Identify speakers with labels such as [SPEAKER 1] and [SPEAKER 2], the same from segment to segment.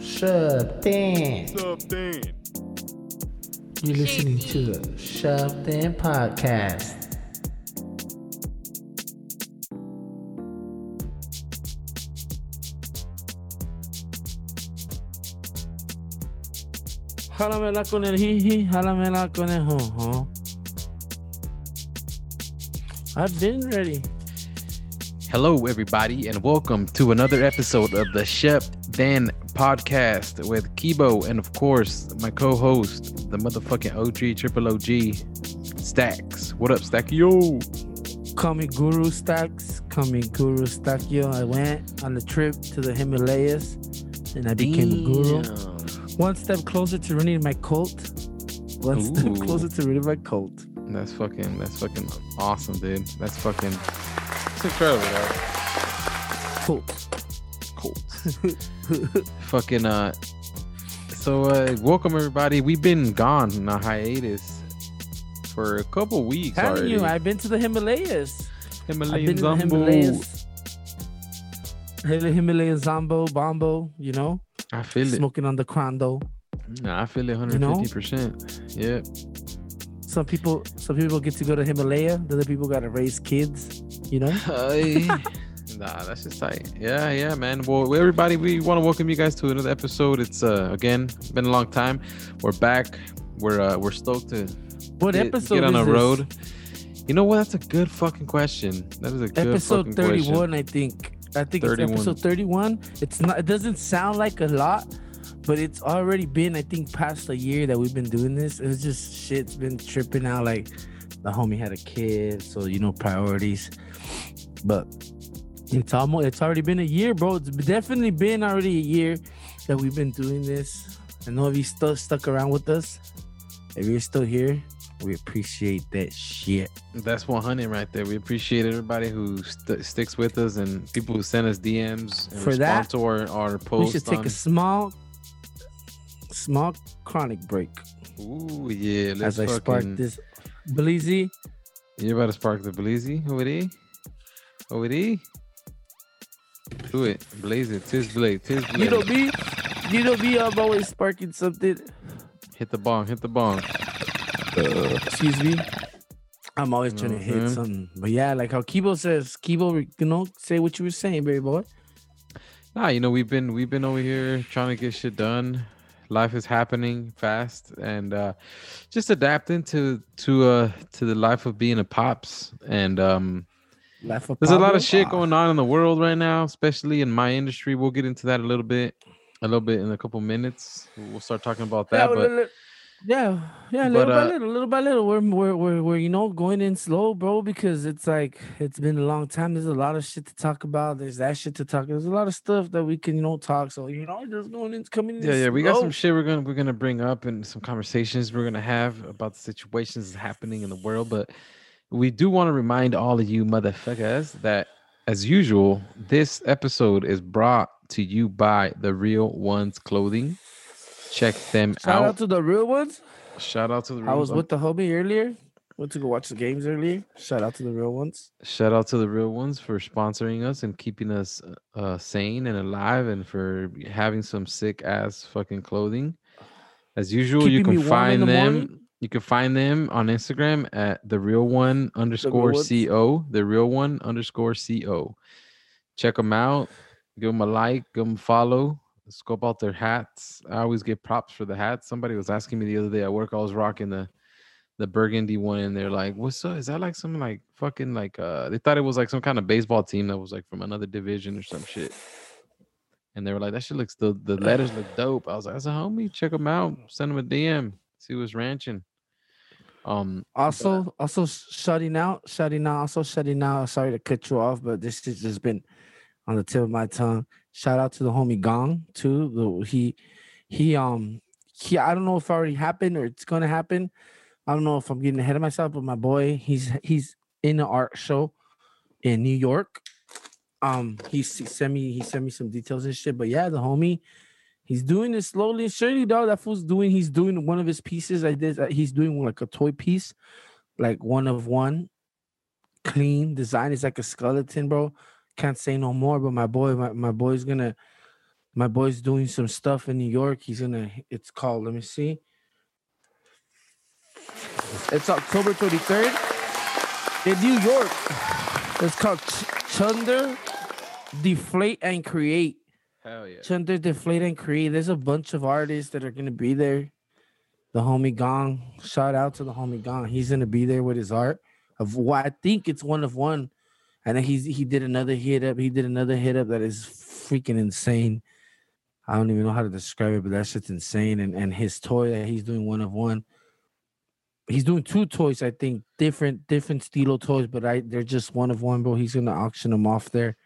[SPEAKER 1] Shoved in.
[SPEAKER 2] Sup, Dan?
[SPEAKER 1] You're listening to the Shoved In podcast.
[SPEAKER 3] Jálamela con el jiji, jálamela con el jojo. I've been ready.
[SPEAKER 2] Hello, everybody, and welcome to another episode of the Shep Dan podcast with Kibo and, of course, my co host, the motherfucking OG, Triple OG, Stacks. What up, Stack? Yo.
[SPEAKER 3] Call me Guru Stacks. Call me Guru Stackio. I went on a trip to the Himalayas and I became a guru. One step closer to running my cult. One
[SPEAKER 2] Ooh.
[SPEAKER 3] step closer to running my cult.
[SPEAKER 2] That's fucking, that's fucking awesome, dude. That's fucking, it's incredible, dog.
[SPEAKER 3] Cult.
[SPEAKER 2] Cool. fucking, uh, so, uh, welcome, everybody. We've been gone on a hiatus for a couple weeks
[SPEAKER 3] Telling
[SPEAKER 2] already.
[SPEAKER 3] you, I've been to the Himalayas. I've
[SPEAKER 2] Himalayan
[SPEAKER 3] been
[SPEAKER 2] Zombo.
[SPEAKER 3] Himalayas. Him- Himalayan Zombo, Bombo, you know,
[SPEAKER 2] I feel it.
[SPEAKER 3] smoking on the Crando.
[SPEAKER 2] Nah, I feel it
[SPEAKER 3] You know?
[SPEAKER 2] 150%. Yeah.
[SPEAKER 3] Some people, some people get to go to Himalaya. The other people got to raise kids. You know,
[SPEAKER 2] nah, that's just tight. Yeah, yeah, man. Well, everybody, we want to welcome you guys to another episode. It's uh again been a long time. We're back. We're uh we're stoked to
[SPEAKER 3] what
[SPEAKER 2] get,
[SPEAKER 3] episode
[SPEAKER 2] get on
[SPEAKER 3] is
[SPEAKER 2] a
[SPEAKER 3] this?
[SPEAKER 2] road. You know what? That's a good fucking question. That is a good
[SPEAKER 3] question.
[SPEAKER 2] Episode
[SPEAKER 3] thirty-one, I think. I think
[SPEAKER 2] 31.
[SPEAKER 3] it's episode thirty-one. It's not. It doesn't sound like a lot, but it's already been, I think, past a year that we've been doing this. It's just shit's been tripping out. Like the homie had a kid, so you know priorities. But it's almost. It's already been a year, bro. It's definitely been already a year that we've been doing this. I know if you still stuck around with us, if you're still here, we appreciate that shit.
[SPEAKER 2] That's 100 right there. We appreciate everybody who st- sticks with us and people who send us DMs and
[SPEAKER 3] For that,
[SPEAKER 2] to our, our
[SPEAKER 3] we should take
[SPEAKER 2] on-
[SPEAKER 3] a small small chronic break
[SPEAKER 2] Ooh, yeah. Let's
[SPEAKER 3] as I spark this Blizzy.
[SPEAKER 2] You about to spark the Blazy over there? Over there? Do it. Blaze it. Tis blade. Tis blade.
[SPEAKER 3] You know me, you know me, I'm always sparking something.
[SPEAKER 2] hit the bong. Hit the bong.
[SPEAKER 3] Excuse me. I'm always trying to hit something. But yeah, like how Kibo says, Kibo, you know, say what you were saying, baby boy.
[SPEAKER 2] Nah, you know we've been we've been over here trying to get shit done. Life is happening fast, and uh, just adapting to to uh to the life of being a pops. And um,
[SPEAKER 3] Of
[SPEAKER 2] there's a lot of shit going on in the world right now, especially in my industry. We'll get into that a little bit, a little bit in a couple minutes. We'll start talking about that.
[SPEAKER 3] well,
[SPEAKER 2] but
[SPEAKER 3] yeah, yeah,
[SPEAKER 2] but,
[SPEAKER 3] little by
[SPEAKER 2] uh,
[SPEAKER 3] little, little by little, we're, we're we're we're you know going in slow, bro, because it's like it's been a long time. There's a lot of shit to talk about. There's that shit to talk. There's a lot of stuff that we can you know talk. So you know, just going in, coming in.
[SPEAKER 2] Yeah, yeah, we got some shit we're gonna we're gonna bring up and some conversations we're gonna have about the situations happening in the world. But we do want to remind all of you motherfuckers that, as usual, this episode is brought to you by the Real Ones Clothing. Check them
[SPEAKER 3] Shout
[SPEAKER 2] out.
[SPEAKER 3] Shout out to the real ones.
[SPEAKER 2] Shout out to the Real ones.
[SPEAKER 3] I was
[SPEAKER 2] Ones.
[SPEAKER 3] with the homie earlier. Went to go watch the games earlier. Shout out to the real ones.
[SPEAKER 2] Shout out to the Real Ones for sponsoring us and keeping us uh, sane and alive, and for having some sick ass fucking clothing. As usual, you
[SPEAKER 3] Keeping me
[SPEAKER 2] can find
[SPEAKER 3] the
[SPEAKER 2] them.
[SPEAKER 3] morning.
[SPEAKER 2] You can find them on Instagram at the real one underscore co. The real one underscore co. Check them out. Give them a like. Give them a follow. Scope out their hats. I always get props for the hats. Somebody was asking me the other day at work. I was rocking the the burgundy one, and they're like, "What's up? Is that like some like fucking like uh?" They thought it was like some kind of baseball team that was like from another division or some shit. And they were like, "That shit looks the the letters look dope." I was like, "As a homie, check them out. Send them a DM. See what's ranching." Um,
[SPEAKER 3] Also, also shutting out, shutting out, also shutting out. Sorry to cut you off, but this has just been on the tip of my tongue. Shout out to the homie Gong too. The, he, he, um, he. I don't know if it already happened or it's gonna happen. I don't know if I'm getting ahead of myself, but my boy, he's he's in an art show in New York. Um, he, he sent me he sent me some details and shit. But yeah, the homie, he's doing it slowly and surely, dog. That fool's doing. He's doing one of his pieces. I did. uh, He's doing like a toy piece, like one of one, clean design. It's like a skeleton, bro. Can't say no more. But my boy, my, my boy's gonna My boy's doing some stuff in New York. He's gonna. It's called. Let me see. It's October 23rd in New York. It's called Ch- Chunder Deflate and Create.
[SPEAKER 2] Hell yeah.
[SPEAKER 3] Chunder Deflate and Create. There's a bunch of artists that are gonna be there. The homie Gong. Shout out to the homie Gong. He's gonna be there with his art of what I think it's one of one. And then he's he did another hit up. He did another hit up that is freaking insane. I don't even know how to describe it, but that's just insane. And and his toy that he's doing one of one. He's doing two toys, I think, different different Stilo toys, but I they're just one of one, bro. He's gonna auction them off there.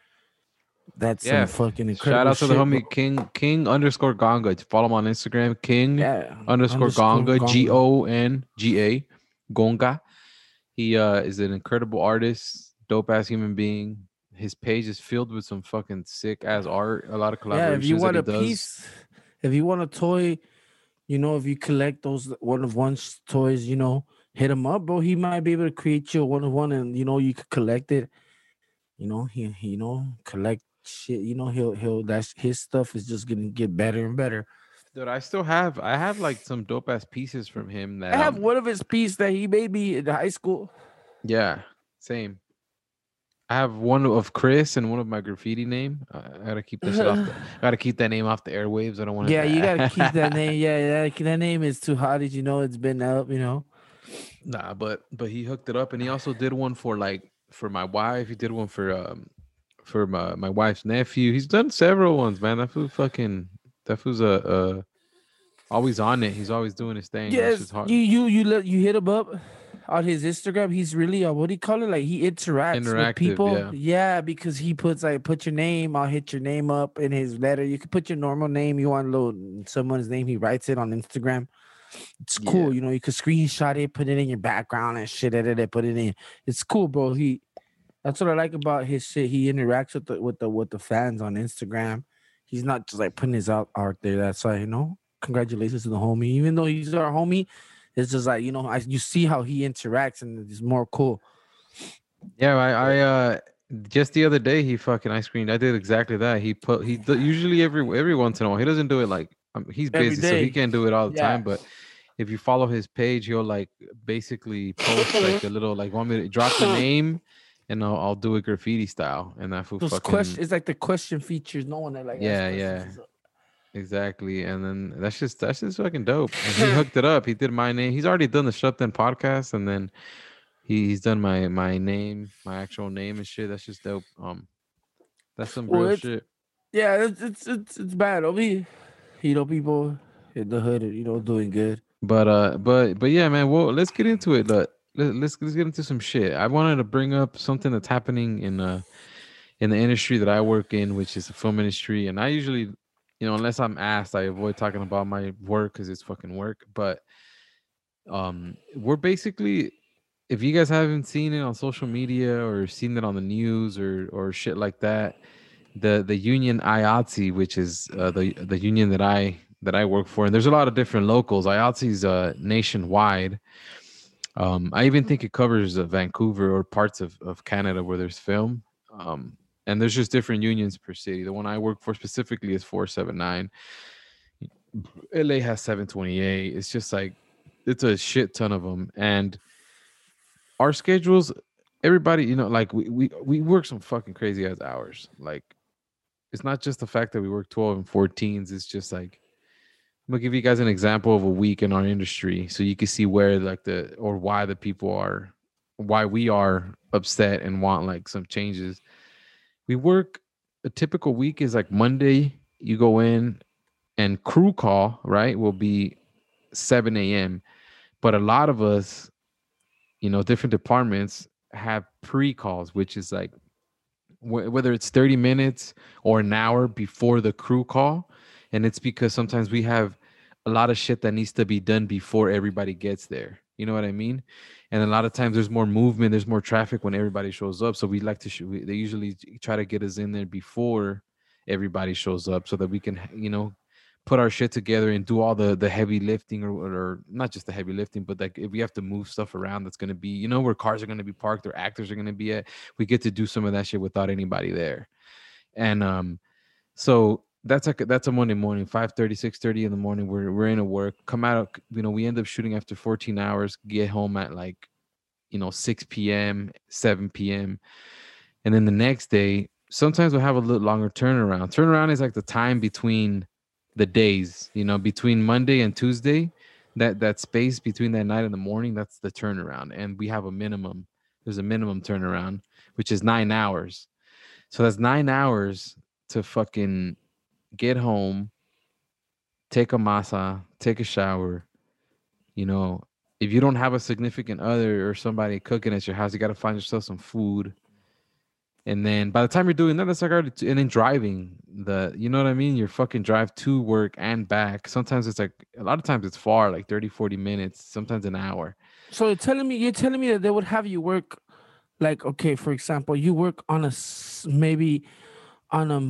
[SPEAKER 3] That's
[SPEAKER 2] Yeah.
[SPEAKER 3] some fucking incredible.
[SPEAKER 2] Shout out to the homie
[SPEAKER 3] bro.
[SPEAKER 2] King King underscore Gonga. Follow him on Instagram. King
[SPEAKER 3] Yeah,
[SPEAKER 2] underscore Gonga. G O N G A Gonga. He uh is an incredible artist, dope ass human being. His page is filled with some fucking sick ass art. A lot of collaborations
[SPEAKER 3] Yeah, if you want a
[SPEAKER 2] does.
[SPEAKER 3] piece, if you want a toy, you know, if you collect those one of one sh- toys, you know, hit him up, bro. He might be able to create you a one of one, and you know, you could collect it. You know, he, he you know, collect shit. You know, he'll he'll that's his stuff is just gonna get better and better.
[SPEAKER 2] Dude, I still have I have like some dope ass pieces from him that
[SPEAKER 3] I have one of his piece that he made me in high school.
[SPEAKER 2] Yeah, same. I have one of Chris and one of my graffiti name. I gotta keep this off. The, I gotta keep that name off the airwaves. I don't want to.
[SPEAKER 3] Yeah, you gotta keep that name. Yeah, that, that name is too hot. Did you know it's been up? You know.
[SPEAKER 2] Nah, but but he hooked it up, and he also did one for like for my wife. He did one for um for my my wife's nephew. He's done several ones, man. That fool fucking that fool's a uh always on it. He's always doing his thing.
[SPEAKER 3] Yes,
[SPEAKER 2] hard.
[SPEAKER 3] you you you let you hit him up on his Instagram. He's really uh, what do you call it? Like he interacts
[SPEAKER 2] Interactive,
[SPEAKER 3] with people.
[SPEAKER 2] yeah.
[SPEAKER 3] because he puts like put your name. I'll hit your name up in his letter. You can put your normal name. You want to load someone's name. He writes it on Instagram. It's cool.
[SPEAKER 2] Yeah.
[SPEAKER 3] You know, you could screenshot it, put it in your background and shit. Edit it, put it in. It's cool, bro. He. That's what I like about his shit. He interacts with the with the with the fans on Instagram. He's not just like putting his out art there. That's why you know. Congratulations to the homie. Even though he's our homie, it's just like you know, I you see how he interacts and it's more cool.
[SPEAKER 2] Yeah, I, I uh just the other day he fucking ice creamed. I did exactly that. He put he usually every every once in a while he doesn't do it like um, he's busy, so he can't do it all the
[SPEAKER 3] Yeah.
[SPEAKER 2] time. But if you follow his page, he'll like basically post like a little like want me to drop the name, and I'll, I'll do it graffiti style, and that fool
[SPEAKER 3] Those
[SPEAKER 2] fucking
[SPEAKER 3] question, it's like the question features. No one that like.
[SPEAKER 2] yeah,
[SPEAKER 3] Yeah,
[SPEAKER 2] exactly. And then that's just that's just fucking dope. And he hooked it up. He did my name. He's already done the Shut Then podcast, and then he, he's done my my name, my actual name and shit. That's just dope. Um, that's some
[SPEAKER 3] Well,
[SPEAKER 2] real shit.
[SPEAKER 3] Yeah, it's it's it's, it's bad. I mean, you know, people in the hood, you know, doing good.
[SPEAKER 2] But uh, but but yeah, man. Well, let's get into it. Let, let's let's get into some shit. I wanted to bring up something that's happening in uh in the industry that I work in, which is the film industry. And I usually, you know, unless I'm asked, I avoid talking about my work because it's fucking work. But um, we're basically, if you guys haven't seen it on social media or seen it on the news or or shit like that, the the union IATSE, which is uh, the the union that I that I work for, and there's a lot of different locals. IATSE is uh, nationwide. Um, I even think it covers uh, Vancouver or parts of, of Canada where there's film. Um, and there's just different unions per city. The one I work for specifically is 479. LA has 728. It's just like it's a shit ton of them. And our schedules, everybody, you know, like we we, we work some fucking crazy ass hours. Like it's not just the fact that we work 12 and 14s, it's just like I'm gonna give you guys an example of a week in our industry so you can see where like the or why the people are why we are upset and want like some changes. We work a typical week is like Monday, you go in and crew call, right, will be 7 a.m. But a lot of us, you know, different departments have pre calls, which is like wh- whether it's 30 minutes or an hour before the crew call. And it's because sometimes we have a lot of shit that needs to be done before everybody gets there. You know what I mean? And a lot of times there's more movement, there's more traffic when everybody shows up. So we like to, sh- we, they usually try to get us in there before everybody shows up so that we can, you know, put our shit together and do all the the heavy lifting or, or not just the heavy lifting but like if we have to move stuff around that's going to be you know where cars are going to be parked or actors are going to be at we get to do some of that shit without anybody there and um so that's like a, that's a Monday morning, 5 30 in the morning. We're we're in a work, come out, you know, we end up shooting after 14 hours, get home at like, you know, 6 p.m., 7 p.m. And then the next day, sometimes we'll have a little longer turnaround. Turnaround is like the time between the days, you know, between Monday and Tuesday. That that space between that night and the morning, that's the turnaround. And we have a minimum. There's a minimum turnaround, which is nine hours. So that's nine hours to fucking get home, take a masa, take a shower. You know, if you don't have a significant other or somebody cooking at your house, you got to find yourself some food. And then by the time you're doing that, that's like already, and then driving the, you know what I mean? You're fucking drive to work and back. Sometimes it's like, a lot of times it's far, like 30, 40 minutes, sometimes an hour.
[SPEAKER 3] So you're telling me you're telling me that they would have you work like okay, for example, you work on a, maybe on a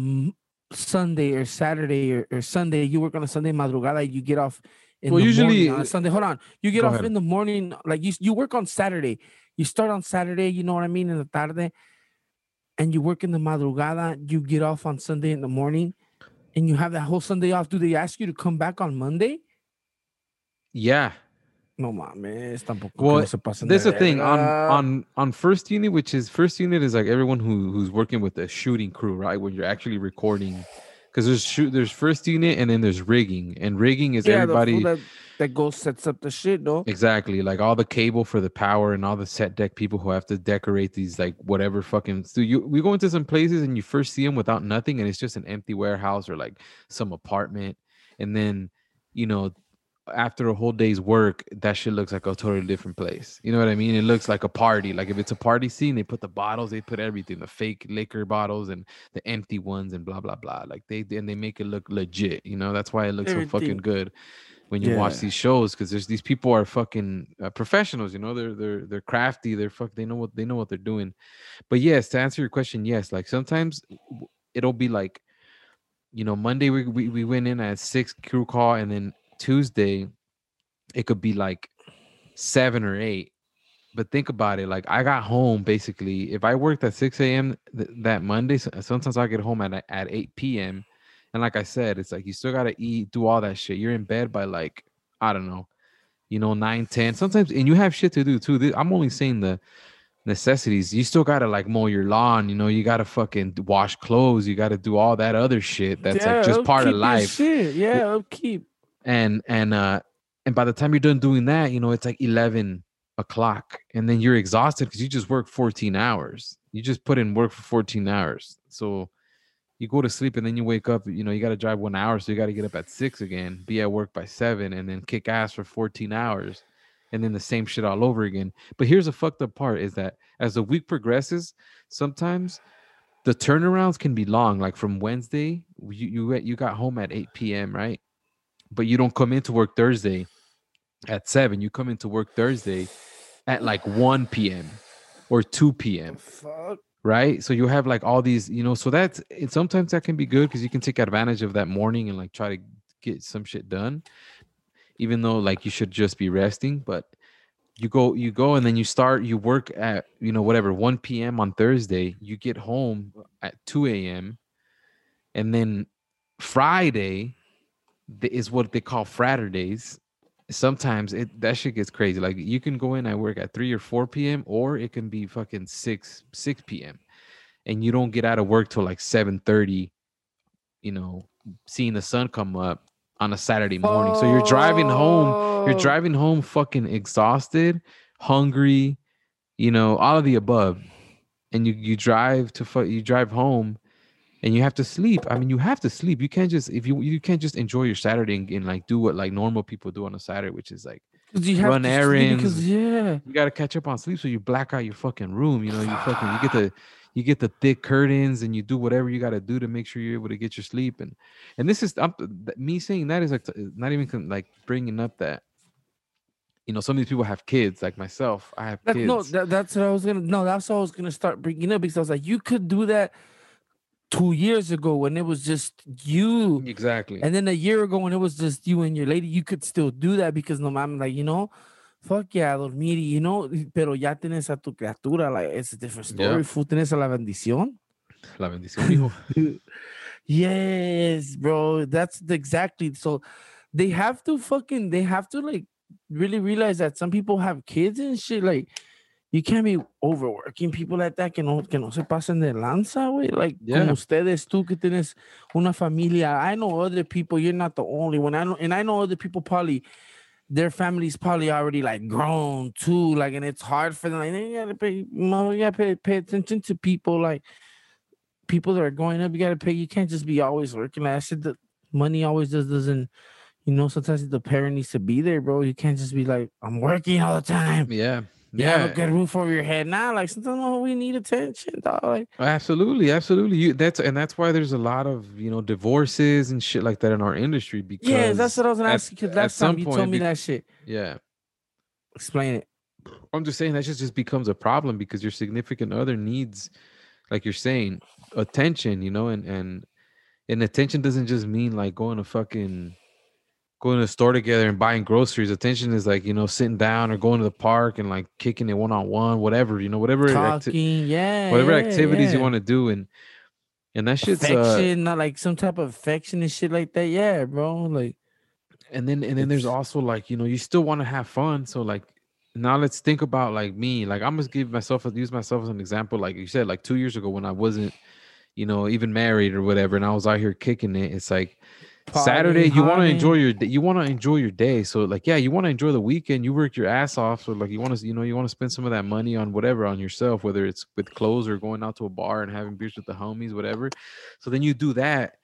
[SPEAKER 3] Sunday or Saturday or, or Sunday, you work on a Sunday madrugada, you get off in
[SPEAKER 2] Well,
[SPEAKER 3] the
[SPEAKER 2] usually-
[SPEAKER 3] on Sunday. Hold on. You get off
[SPEAKER 2] ahead.
[SPEAKER 3] in the morning, like you you work on Saturday. You start on Saturday, you know what I mean, in the tarde, and you work in the madrugada, you get off on Sunday in the morning, and you have that whole Sunday off. Do they ask you to come back on Monday?
[SPEAKER 2] Yeah.
[SPEAKER 3] No mames, tampoco.
[SPEAKER 2] Well,
[SPEAKER 3] no se pasen
[SPEAKER 2] There's the thing on on on first unit, which is first unit is like everyone who who's working with the shooting crew, right? When you're actually recording, because there's shoot there's first unit and then there's rigging, and rigging is
[SPEAKER 3] yeah, the
[SPEAKER 2] everybody
[SPEAKER 3] that, that goes sets up the shit, no?
[SPEAKER 2] exactly like all the cable for the power and all the set dec people who have to decorate these like whatever fucking. So you we go into some places and you first see them without nothing, and it's just an empty warehouse or like some apartment, and then you know after a whole day's work, that shit looks like a totally different place. You know what I mean? It looks like a party. Like if it's a party scene, they put the bottles, they put everything, the fake liquor bottles and the empty ones and blah blah blah. Like they and they make it look legit. You know that's why it looks so fucking good when you watch these shows because there's these people are fucking uh, professionals. You know they're they're they're crafty. They're fuck. They know what they know what they're doing. But yes, to answer your question, yes. Like sometimes it'll be like, you know, Monday we we, we went in at six crew call and then Tuesday it could be like seven or eight. But think about it. Like I got home basically. If I worked at six a.m. Th- that Monday, sometimes I get home at at eight p.m. And like I said, it's like you still gotta eat, do all that shit. You're in bed by like I don't know, you know, nine, ten. Sometimes, and you have shit to do too. I'm only saying the necessities. You still gotta like mow your lawn. You know, you gotta fucking wash clothes. You gotta do all that other shit. That's like just part of life
[SPEAKER 3] Shit. Yeah, upkeep.
[SPEAKER 2] And and uh and by the time you're done doing that you know it's like 11 o'clock and then you're exhausted because you just work 14 hours. You just put in work for 14 hours. So you go to sleep and then you wake up you know you got to drive one hour so you got to get up at six again be at work by seven and then kick ass for 14 hours and then the same shit all over again. But here's the fucked up part is that as the week progresses sometimes the turnarounds can be long like from wednesday you you, you got home at 8 p.m right but you don't come into work Thursday at seven. You come into work Thursday at like 1 p.m. or 2 p.m.
[SPEAKER 3] Fuck.
[SPEAKER 2] Right. So you have like all these, you know, so that's it. Sometimes that can be good because you can take advantage of that morning and like try to get some shit done, even though like you should just be resting. But you go, you go, and then you start, you work at, you know, whatever, 1 p.m. on Thursday. You get home at 2 a.m. And then Friday, is what they call Fraturdays. Sometimes it that shit gets crazy. Like you can go in I work at three or four p.m. or it can be fucking six six p.m. and you don't get out of work till like seven thirty. You know, seeing the sun come up on a Saturday morning. So you're driving home. You're
[SPEAKER 3] oh.
[SPEAKER 2] driving home fucking exhausted, hungry, you know, all of the above. And you you drive to you drive home and you have to sleep. I mean, you have to sleep. You can't just if you you can't just enjoy your Saturday and, and like do what like normal people do on a Saturday, which is like
[SPEAKER 3] you have
[SPEAKER 2] run errands.
[SPEAKER 3] Because, yeah.
[SPEAKER 2] you got to catch up on sleep so you black out your fucking room. You know, you fucking you get the you get the thick curtains and you do whatever you got to do to make sure you're able to get your sleep. And and this is I'm, me saying that is like not even like bringing up that you know some of these people have kids like myself. I have
[SPEAKER 3] That,
[SPEAKER 2] kids.
[SPEAKER 3] no, that, that's what I was gonna. No, that's what I was gonna start bringing up because I was like, you could do that two years ago when it was just you,
[SPEAKER 2] exactly.
[SPEAKER 3] and then a year ago when it was just you and your lady. You could still do that because no, I'm like, you know, fuck yeah, dormir, you know, pero ya tienes a tu criatura, like it's a different
[SPEAKER 2] Yeah.
[SPEAKER 3] story. Fool, tienes a la bendición.
[SPEAKER 2] La bendición, hijo.
[SPEAKER 3] Yes, bro. That's the, exactly so. They have to fucking. They have to like really realize that some people have kids and shit. Like you can't be overworking people like that que no que no se pasen de lanza, güey. Like
[SPEAKER 2] Yeah.
[SPEAKER 3] como ustedes, tú que tienes una familia. I know other people. You're not the only one. I know, and I know other people probably their families probably already like grown too. Like, and it's hard for them. Like, you gotta pay, know, you gotta pay, pay attention to people. Like people that are growing up, you gotta pay. You can't just be always working. Like I said, the money always just doesn't. You know, sometimes the parent needs to be there, bro. You can't just be like, I'm working all the time.
[SPEAKER 2] Yeah. Yeah.
[SPEAKER 3] a good roof over your head. Nah, like sometimes we need attention, dog. Like,
[SPEAKER 2] Absolutely, absolutely. You that's and that's why there's a lot of you know divorces and shit like that in our industry because
[SPEAKER 3] yeah, that's what I was gonna ask you. Because last time you
[SPEAKER 2] point
[SPEAKER 3] told me
[SPEAKER 2] bec-
[SPEAKER 3] that shit.
[SPEAKER 2] yeah.
[SPEAKER 3] Explain it.
[SPEAKER 2] I'm just saying that just just becomes a problem because your significant other needs, like you're saying, attention. You know, and and and attention doesn't just mean like going to fucking going to the store together and buying groceries. Attention is like you know sitting down or going to the park and like kicking it one on one, whatever you know, whatever acti-
[SPEAKER 3] Talking, yeah.
[SPEAKER 2] whatever
[SPEAKER 3] yeah,
[SPEAKER 2] activities you want to do and and that shit's uh,
[SPEAKER 3] not like some type of affection and shit like that. Yeah, bro. Like,
[SPEAKER 2] and then and then there's also like you know you still want to have fun so like now let's think about like me like i'm gonna give myself use myself as an example like you said like two years ago when i wasn't you know even married or whatever and i was out here kicking it it's like saturday you want to enjoy your day you want to enjoy your day. So like yeah you want to enjoy the weekend. You work your ass off. So like you want to you know you want to spend some of that money on whatever on yourself whether it's with clothes or going out to a bar and having beers with the homies whatever. So then you do that.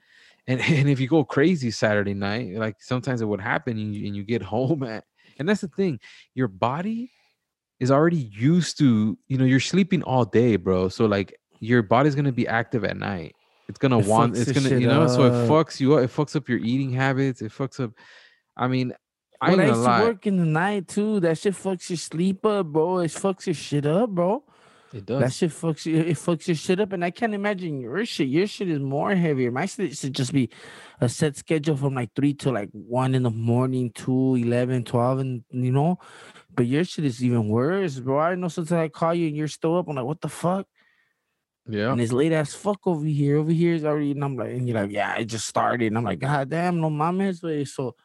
[SPEAKER 2] And, and if you go crazy Saturday night, like sometimes it would happen, and you, and you get home at, and that's the thing, your body is already used to, you know, you're sleeping all day, bro. So like your body's gonna be active at night. It's gonna
[SPEAKER 3] It
[SPEAKER 2] want, it's gonna, you know, so it fucks you up. It fucks up your eating habits. It fucks up. I mean, I
[SPEAKER 3] When I
[SPEAKER 2] gonna
[SPEAKER 3] to work in the night too, that shit fucks your sleep up, bro. It fucks your shit up, bro.
[SPEAKER 2] it does.
[SPEAKER 3] That shit fucks you. It fucks your shit up, and I can't imagine your shit. Your shit is more heavier. My shit should just be a set schedule from like three to like one in the morning, two, 11, 12, and you know. But your shit is even worse, bro. I know sometimes I call you and you're still up. I'm like, what the fuck?
[SPEAKER 2] Yeah,
[SPEAKER 3] And it's late as fuck over here. Over here is already, and I'm like, and you're like, yeah, it just started. And I'm like, god damn, no mames, way. So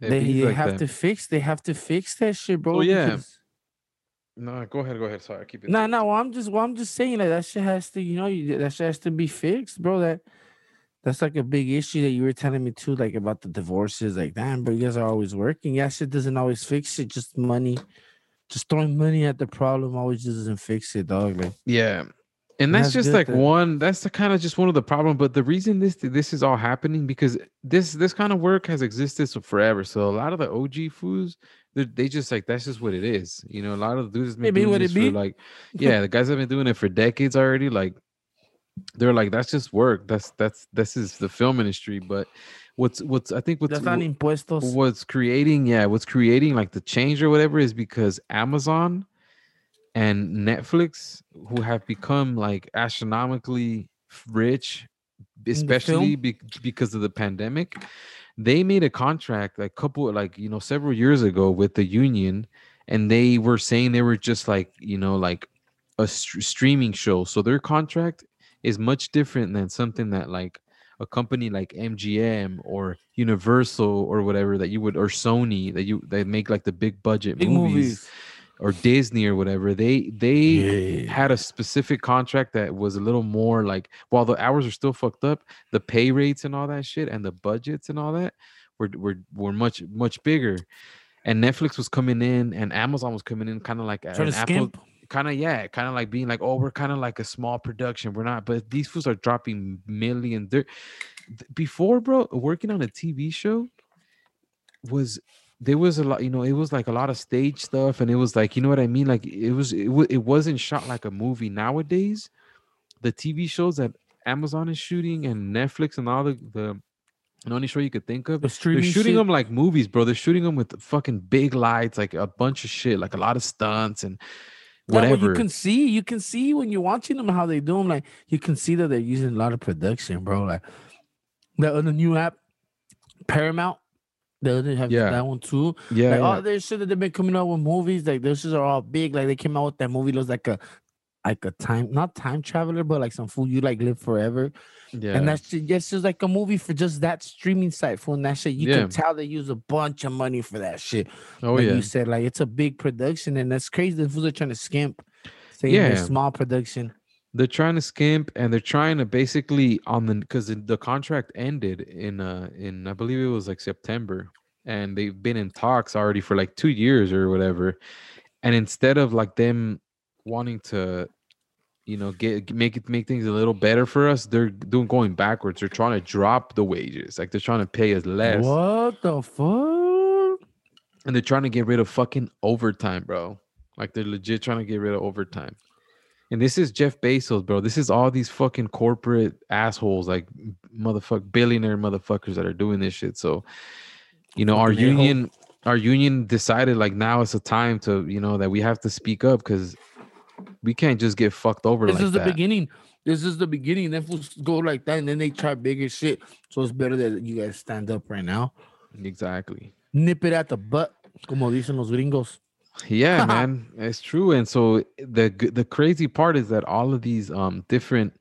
[SPEAKER 2] it
[SPEAKER 3] they, they
[SPEAKER 2] like
[SPEAKER 3] have
[SPEAKER 2] that.
[SPEAKER 3] to fix. They have to fix that shit, bro.
[SPEAKER 2] Oh,
[SPEAKER 3] yeah.
[SPEAKER 2] No, go ahead, go ahead. Sorry, I keep it.
[SPEAKER 3] No, no. Well, I'm just, well, I'm just saying that that shit has to, you know, you, that shit has to be fixed, bro. That that's like a big issue that you were telling me too, like about the divorces. Like, damn, bro, you guys are always working. Yeah, shit doesn't always fix it. Just money, just throwing money at the problem always doesn't fix it, dog. Like,
[SPEAKER 2] Yeah. And that's
[SPEAKER 3] That's
[SPEAKER 2] just like
[SPEAKER 3] then.
[SPEAKER 2] one that's the kind of just one of the problem but the reason this this is all happening because this this kind of work has existed so forever so a lot of the OG foods they they just like that's just what it is you know a lot of the dudes been
[SPEAKER 3] be
[SPEAKER 2] doing
[SPEAKER 3] what
[SPEAKER 2] this
[SPEAKER 3] it
[SPEAKER 2] for like yeah the guys have been doing it for decades already like they're like that's just work that's that's this is the film industry but what's what's I think what's
[SPEAKER 3] that's on
[SPEAKER 2] wh-
[SPEAKER 3] impuestos.
[SPEAKER 2] what's creating yeah what's creating like the change or whatever is because amazon and netflix who have become like astronomically rich especially be- because of the pandemic they made a contract like couple like you know several years ago with the union and they were saying they were just like you know like a str- streaming show so their contract is much different than something that like a company like MGM or Universal or whatever that you would or Sony that you they make like the big budget
[SPEAKER 3] Big
[SPEAKER 2] movies,
[SPEAKER 3] movies.
[SPEAKER 2] Or Disney or whatever they they
[SPEAKER 3] Yeah.
[SPEAKER 2] had a specific contract that was a little more like while the hours are still fucked up the pay rates and all that shit and the budgets and all that were were, were much much bigger and Netflix was coming in and Amazon was coming in kind of like
[SPEAKER 3] Trying
[SPEAKER 2] an Apple
[SPEAKER 3] skimp.
[SPEAKER 2] kind of yeah kind of like being like oh we're kind of like a small production we're not but these fools are dropping million they're before bro working on a tv show was there was a lot you know it was like a lot of stage stuff and it was like you know what i mean like it was it, wa- it wasn't shot like a movie nowadays the tv shows that amazon is shooting and netflix and all the the and only show you could think of
[SPEAKER 3] The
[SPEAKER 2] they're shooting
[SPEAKER 3] shit.
[SPEAKER 2] them like movies, bro. They're shooting them with fucking big lights, like a bunch of shit, like a lot of stunts and
[SPEAKER 3] Yeah, well,
[SPEAKER 2] whatever.
[SPEAKER 3] you can see, you can see when you're watching them how they do them. Like you can see that they're using a lot of production, bro. Like the uh, other new app, Paramount, they didn't have
[SPEAKER 2] Yeah.
[SPEAKER 3] that one too.
[SPEAKER 2] yeah,
[SPEAKER 3] like
[SPEAKER 2] yeah.
[SPEAKER 3] Oh, all their shit that they've been coming out with movies, like those shit are all big. Like they came out with that movie, looks like a like a time not time traveler, but like some fool you like live forever.
[SPEAKER 2] Yeah.
[SPEAKER 3] And that's just, that's just like a movie for just that streaming site for that shit. You
[SPEAKER 2] Yeah.
[SPEAKER 3] can tell they use a bunch of money for that shit.
[SPEAKER 2] oh
[SPEAKER 3] like
[SPEAKER 2] yeah.
[SPEAKER 3] you said, like it's a big production, and that's crazy. The fools are trying to skimp, saying. Yeah. small production.
[SPEAKER 2] They're trying to skimp and they're trying to basically on the because the contract ended in uh in I believe it was like September and they've been in talks already for like two years or whatever. And instead of like them wanting to, you know, get make it make things a little better for us, they're doing going backwards. They're trying to drop the wages. Like they're trying to pay us less.
[SPEAKER 3] What the fuck?
[SPEAKER 2] And they're trying to get rid of fucking overtime, bro. Like they're legit trying to get rid of overtime. And this is Jeff Bezos, bro. This is all these fucking corporate assholes, like motherfuck billionaire motherfuckers that are doing this shit. So, you know, our union, our union decided like now is the time to, you know, that we have to speak up because we can't just get fucked over
[SPEAKER 3] This
[SPEAKER 2] like
[SPEAKER 3] is the
[SPEAKER 2] that.
[SPEAKER 3] beginning. This is the beginning. Then fools go like that, and then they try bigger shit. So it's better that you guys stand up right now.
[SPEAKER 2] Exactly.
[SPEAKER 3] Nip it at the butt, como dicen los gringos.
[SPEAKER 2] Yeah, man, it's true. And so the the crazy part is that all of these um different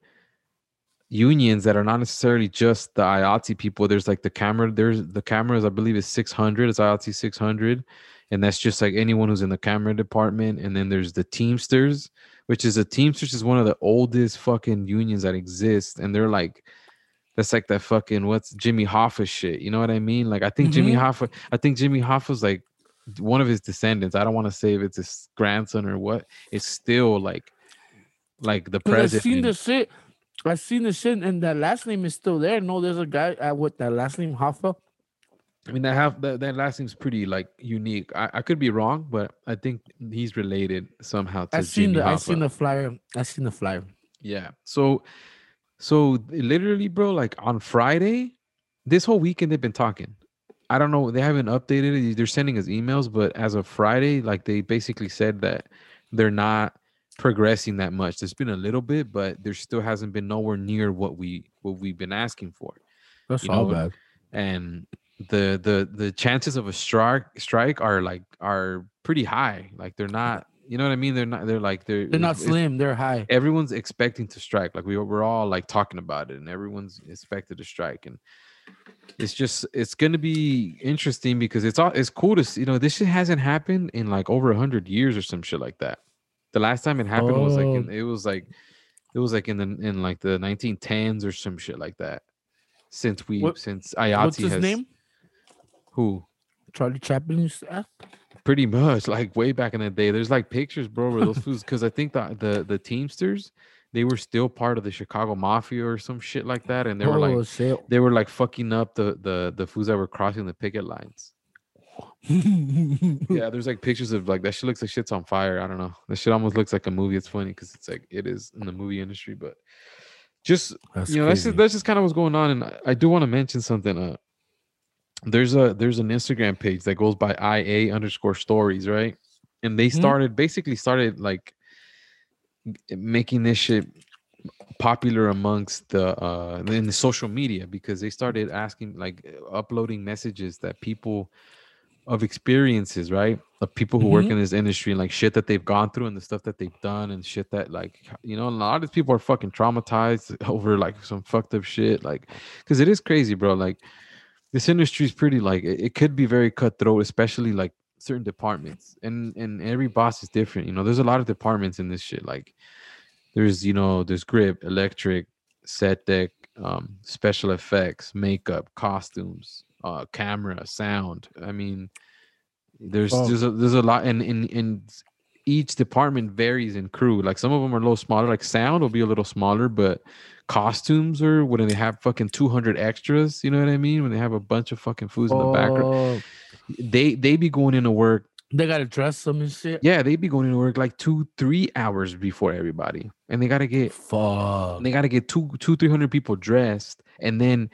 [SPEAKER 2] unions that are not necessarily just the IATSE people. There's like the camera. There's the cameras. I believe is 600. It's IATSE 600, and that's just like anyone who's in the camera department. And then there's the Teamsters, which is a Teamsters which is one of the oldest fucking unions that exist, and they're like. That's like that fucking what's Jimmy Hoffa shit. You know what I mean? Like I think Jimmy
[SPEAKER 3] Mhm.
[SPEAKER 2] Hoffa. I think Jimmy Hoffa's like one of his descendants. I don't want to say if it's his grandson or what. It's still like like the
[SPEAKER 3] president. I've seen the shit. I've seen the shit, and that last name is still there. No, there's a guy uh, with that last name Hoffa.
[SPEAKER 2] I mean, that have that, that last name's pretty like unique. I, I could be wrong, but I think he's related somehow to
[SPEAKER 3] I've seen
[SPEAKER 2] Jimmy
[SPEAKER 3] the
[SPEAKER 2] I've
[SPEAKER 3] seen the flyer. I've seen the flyer.
[SPEAKER 2] Yeah. So, so literally, bro, like on Friday, this whole weekend they've been talking. I don't know. They haven't updated it. They're sending us emails, but as of Friday, like they basically said that they're not progressing that much. There's been a little bit, but there still hasn't been nowhere near what we what we've been asking for.
[SPEAKER 3] That's
[SPEAKER 2] You
[SPEAKER 3] all
[SPEAKER 2] know,
[SPEAKER 3] bad.
[SPEAKER 2] And the the the chances of a strike strike are like are pretty high. Like they're not. You know what I mean? They're not. They're like they're.
[SPEAKER 3] They're not slim. They're high.
[SPEAKER 2] everyone's expecting to strike like we were, we're all like talking about it and everyone's expected to strike and it's just it's going to be interesting because it's all it's cool to see you know this shit hasn't happened in like over a 100 years or some shit like that the last time it happened was like in,
[SPEAKER 3] Oh.
[SPEAKER 2] it was like it was like in the in like the 1910s or some shit like that since we
[SPEAKER 3] What-
[SPEAKER 2] since
[SPEAKER 3] What's his
[SPEAKER 2] has
[SPEAKER 3] name?
[SPEAKER 2] who
[SPEAKER 3] Charlie Chaplin. used to act?
[SPEAKER 2] pretty much like way back in the day there's like pictures bro where those fools because i think the, the the teamsters they were still part of the chicago mafia or some shit like that and they were
[SPEAKER 3] oh
[SPEAKER 2] like
[SPEAKER 3] shit.
[SPEAKER 2] they were like fucking up the the the fools that were crossing the picket lines yeah there's like pictures of like that shit looks like shit's on fire i don't know that shit almost looks like a movie it's funny because it's like it is in the movie industry but just
[SPEAKER 3] That's
[SPEAKER 2] you know that's just, that's just kind of what's going on and I, I do want to mention something uh there's a there's an instagram page that goes by ia underscore stories right and they
[SPEAKER 3] Mhm.
[SPEAKER 2] started basically started like making this shit popular amongst the uh in the social media because they started asking like uploading messages that people of experiences right of people who work
[SPEAKER 3] Mhm.
[SPEAKER 2] in this industry and like shit that they've gone through and the stuff that they've done and shit that like you know a lot of these people are fucking traumatized over like some fucked up shit like because it is crazy bro like this industry is pretty like it, it could be very cutthroat especially like certain departments and and every boss is different you know there's a lot of departments in this shit like there's you know there's grip electric set dec um special effects makeup costumes uh camera sound i mean there's
[SPEAKER 3] Oh.
[SPEAKER 2] there's a, there's a lot and in in each department varies in crew like some of them are a little smaller like sound will be a little smaller but costumes are when they have fucking 200 extras you know what i mean when they have a bunch of fucking foods in the background
[SPEAKER 3] Oh,
[SPEAKER 2] they they be going into work
[SPEAKER 3] they gotta dress them and shit.
[SPEAKER 2] yeah they be going into work like two three hours before everybody and they gotta get
[SPEAKER 3] Fuck.
[SPEAKER 2] they got to get two, two, three hundred people dressed, and then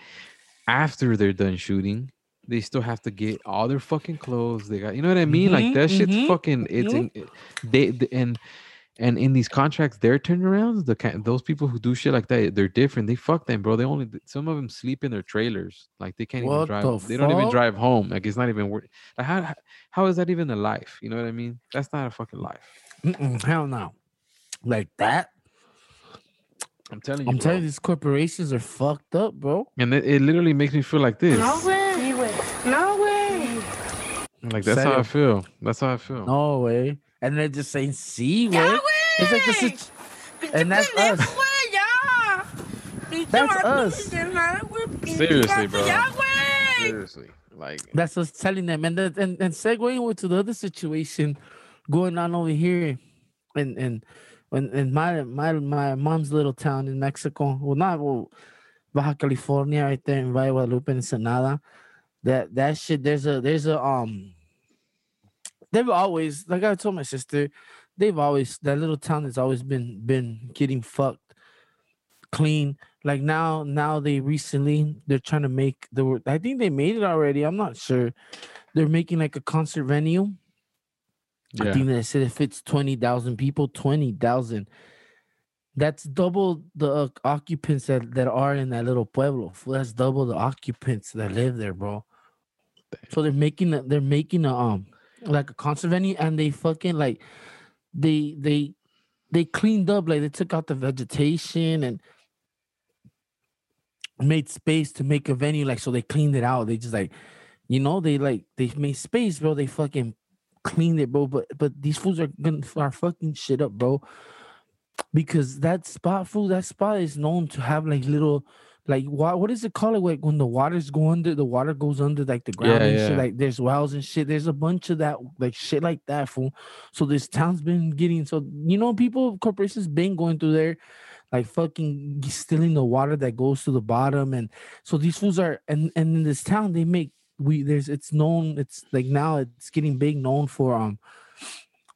[SPEAKER 2] after they're done shooting, they still have to get all their fucking clothes. They got, you know what I mean? like
[SPEAKER 3] Mhm,
[SPEAKER 2] that shit's
[SPEAKER 3] mhm,
[SPEAKER 2] fucking. It's
[SPEAKER 3] mhm.
[SPEAKER 2] in, they, the and and in these contracts, their turnarounds, the ki- those people who do shit like that, they're different. They fuck them, bro. They only some of them sleep in their trailers. Like they can't even drive.
[SPEAKER 3] the
[SPEAKER 2] They don't even drive home. Like it's not even worth. Like how how is that even a life? You know what I mean? That's not a fucking life.
[SPEAKER 3] Mm-mm, hell no. like that.
[SPEAKER 2] I'm telling you.
[SPEAKER 3] I'm telling you, these corporations are fucked up, bro.
[SPEAKER 2] And it, it literally makes me feel like this.
[SPEAKER 4] No way. No way.
[SPEAKER 2] Like that's how I feel. That's how I feel.
[SPEAKER 3] No way. And they're just saying, see, way. It's like this is, and that's us. That's us.
[SPEAKER 2] Seriously, bro. Seriously. Like
[SPEAKER 3] That's us telling them. And then and, and segueing over to the other situation going on over here and and in, in my my my mom's little town in Mexico. Well not well, Baja California right there in Valle Guadalupe and Ensenada. That that shit there's a there's a um they've always like I told my sister, they've always that little town has always been been getting fucked clean. Like now, now they recently they're trying to make the. I think they made it already. I'm not sure. They're making like a concert venue. I
[SPEAKER 2] yeah.
[SPEAKER 3] think they said it fits twenty thousand people. Twenty thousand. That's double the uh, occupants that, that are in that little pueblo. That's double the occupants that live there, bro. So they're making a, they're making a um like a concert venue, and they fucking like they they they cleaned up like they took out the vegetation and made space to make a venue like so they cleaned it out. They just like you know they like they made space bro. They fucking cleaned it bro. But but these fools are gonna are fucking shit up bro. Because that spot food that spot is known to have like little like what what is it called? Like when the waters go under the water goes under like the ground
[SPEAKER 2] Yeah,
[SPEAKER 3] and shit like there's wells and shit. There's a bunch of that like shit like that fool. So this town's been getting so you know people corporations been going through there like fucking stealing the water that goes to the bottom and so these fools are and and in this town they make we there's it's known it's like now it's getting big known for um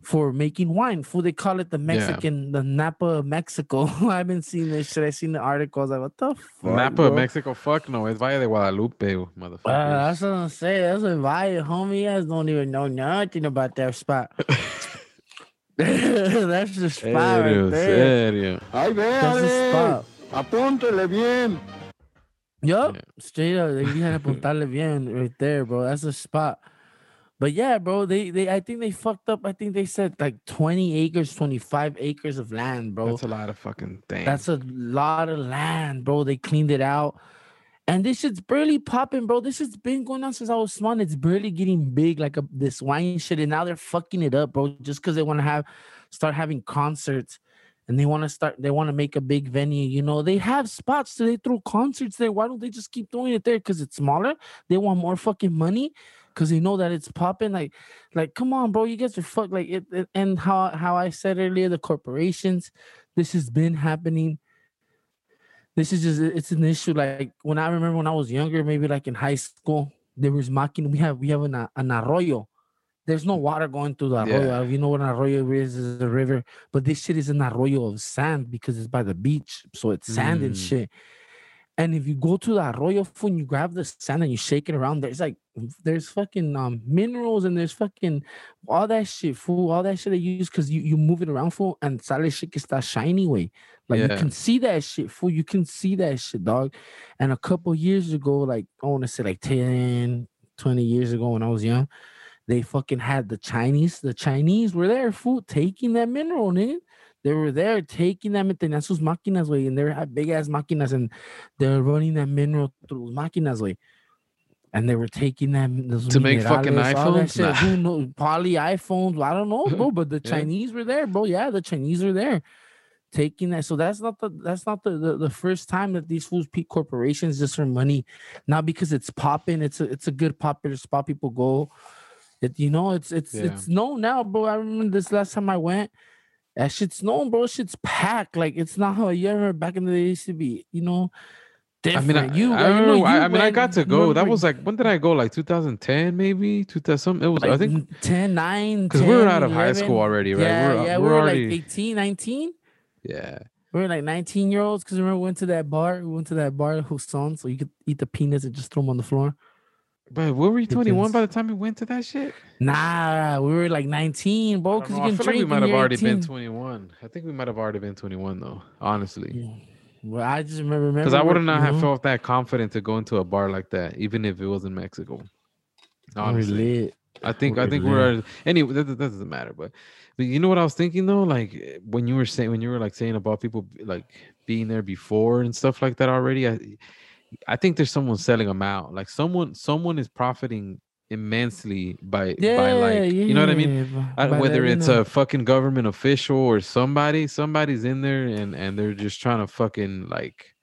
[SPEAKER 3] for making wine fool they call it the mexican the napa of mexico i've been seeing this shit i seen the articles like what the fuck
[SPEAKER 2] Napa,
[SPEAKER 3] bro?
[SPEAKER 2] Mexico. Fuck no. It's Valle de Guadalupe, motherfuckers.
[SPEAKER 3] Uh, that's what I'm saying. That's a vibe, homie. You guys don't even know nothing about that spot. That's the spot right
[SPEAKER 2] serio,
[SPEAKER 3] there.
[SPEAKER 2] serio.
[SPEAKER 5] ¡Ay,
[SPEAKER 3] That's the spot.
[SPEAKER 5] Apúntele bien.
[SPEAKER 3] Yup,
[SPEAKER 2] Yeah.
[SPEAKER 3] straight up. like, You had to apuntarle bien right there, bro. That's the spot. But yeah, bro, they they I think they fucked up. I think they said like 20 acres, 25 acres of land, bro.
[SPEAKER 2] That's a lot of fucking things.
[SPEAKER 3] That's a lot of land, bro. They cleaned it out. And this shit's barely popping, bro. This shit's been going on since I was small. It's barely getting big, like a, this wine shit. And now they're fucking it up, bro. Just because they want to have start having concerts and they want to start, they want to make a big venue. You know, they have spots, so they throw concerts there. Why don't they just keep doing it there? Because it's smaller. They want more fucking money because they know that it's popping. Like, like, come on, bro. You guys are fuck like it, it- and how how I said earlier, the corporations, this has been happening this is just it's an issue like when i remember when i was younger maybe like in high school there was mocking we have we have an, an arroyo there's no water going through the arroyo
[SPEAKER 2] Yeah.
[SPEAKER 3] you know what an arroyo is is a river but this shit is an arroyo of sand because it's by the beach so it's sand and
[SPEAKER 2] Mm.
[SPEAKER 3] shit and if you go to the arroyo fool, and you grab the sand and you shake it around, there's like there's fucking um minerals and there's fucking all that shit, fool. All that shit they use because you, you move it around, fool, and sale shit gets that shiny way. Like you can see that shit, fool. You can see that shit, dog. And a couple years ago, like I want to say like 10, 20 years ago when I was young, they fucking had the Chinese. The Chinese were there, fool, taking that mineral, nigga. They were there taking them and sus máquinas, way, and they had ah, big ass máquinas, and they were running that mineral through máquinas, way. And they were taking them
[SPEAKER 2] To make fucking
[SPEAKER 3] minerales, all that
[SPEAKER 2] iPhones? Nah.
[SPEAKER 3] Who knows? Poly iPhones. I don't know, bro. But the
[SPEAKER 2] Yeah.
[SPEAKER 3] Chinese were there, bro. Yeah, the Chinese were there taking that. So that's not the that's not the the, the first time that these fools peak corporations just for money, not because it's popping. It's a it's a good popular spot. People go. It you know it's it's
[SPEAKER 2] Yeah.
[SPEAKER 3] it's known now, bro. I remember this last time I went. That shit's known, bro. Shit's packed. Like it's not how you ever back in the day used to be. You know.
[SPEAKER 2] I mean, I,
[SPEAKER 3] you,
[SPEAKER 2] I,
[SPEAKER 3] uh, you.
[SPEAKER 2] I, I mean, I got to go. That was like when did I go? Like 2010, maybe 2000. Some it was. I think
[SPEAKER 3] n- 10, 9,
[SPEAKER 2] because we were out of high school already, right?
[SPEAKER 3] Yeah,
[SPEAKER 2] we're,
[SPEAKER 3] yeah,
[SPEAKER 2] we're
[SPEAKER 3] we were
[SPEAKER 2] already.
[SPEAKER 3] like 18, 19.
[SPEAKER 2] yeah,
[SPEAKER 3] We were like 19 year olds because remember we went to that bar. We went to that bar Hussong, so you could eat the peanuts and just throw them on the floor.
[SPEAKER 2] But were we 21 by the time we went to that shit?
[SPEAKER 3] Nah, we were like 19, bro.
[SPEAKER 2] I,
[SPEAKER 3] Because you
[SPEAKER 2] know. I
[SPEAKER 3] can
[SPEAKER 2] feel like we might have
[SPEAKER 3] you're
[SPEAKER 2] already been 21. I think we might have already been 21 though. Honestly,
[SPEAKER 3] Yeah. Well, I just remember
[SPEAKER 2] because I would not
[SPEAKER 3] you
[SPEAKER 2] have
[SPEAKER 3] know,
[SPEAKER 2] felt mm-hmm. that confident to go into a bar like that, even if it was in Mexico.
[SPEAKER 3] we were
[SPEAKER 2] Honestly,
[SPEAKER 3] lit.
[SPEAKER 2] I think I
[SPEAKER 3] We're
[SPEAKER 2] think
[SPEAKER 3] there.
[SPEAKER 2] we're anyway. That, that doesn't matter, but but you know what I was thinking though, like when you were saying when you were like saying about people like being there before and stuff like that already. I I think there's someone selling them out. Like someone someone is profiting immensely by by like you know what I mean. I, uh, whether it's a fucking government official or somebody, somebody's in there and and they're just trying to fucking like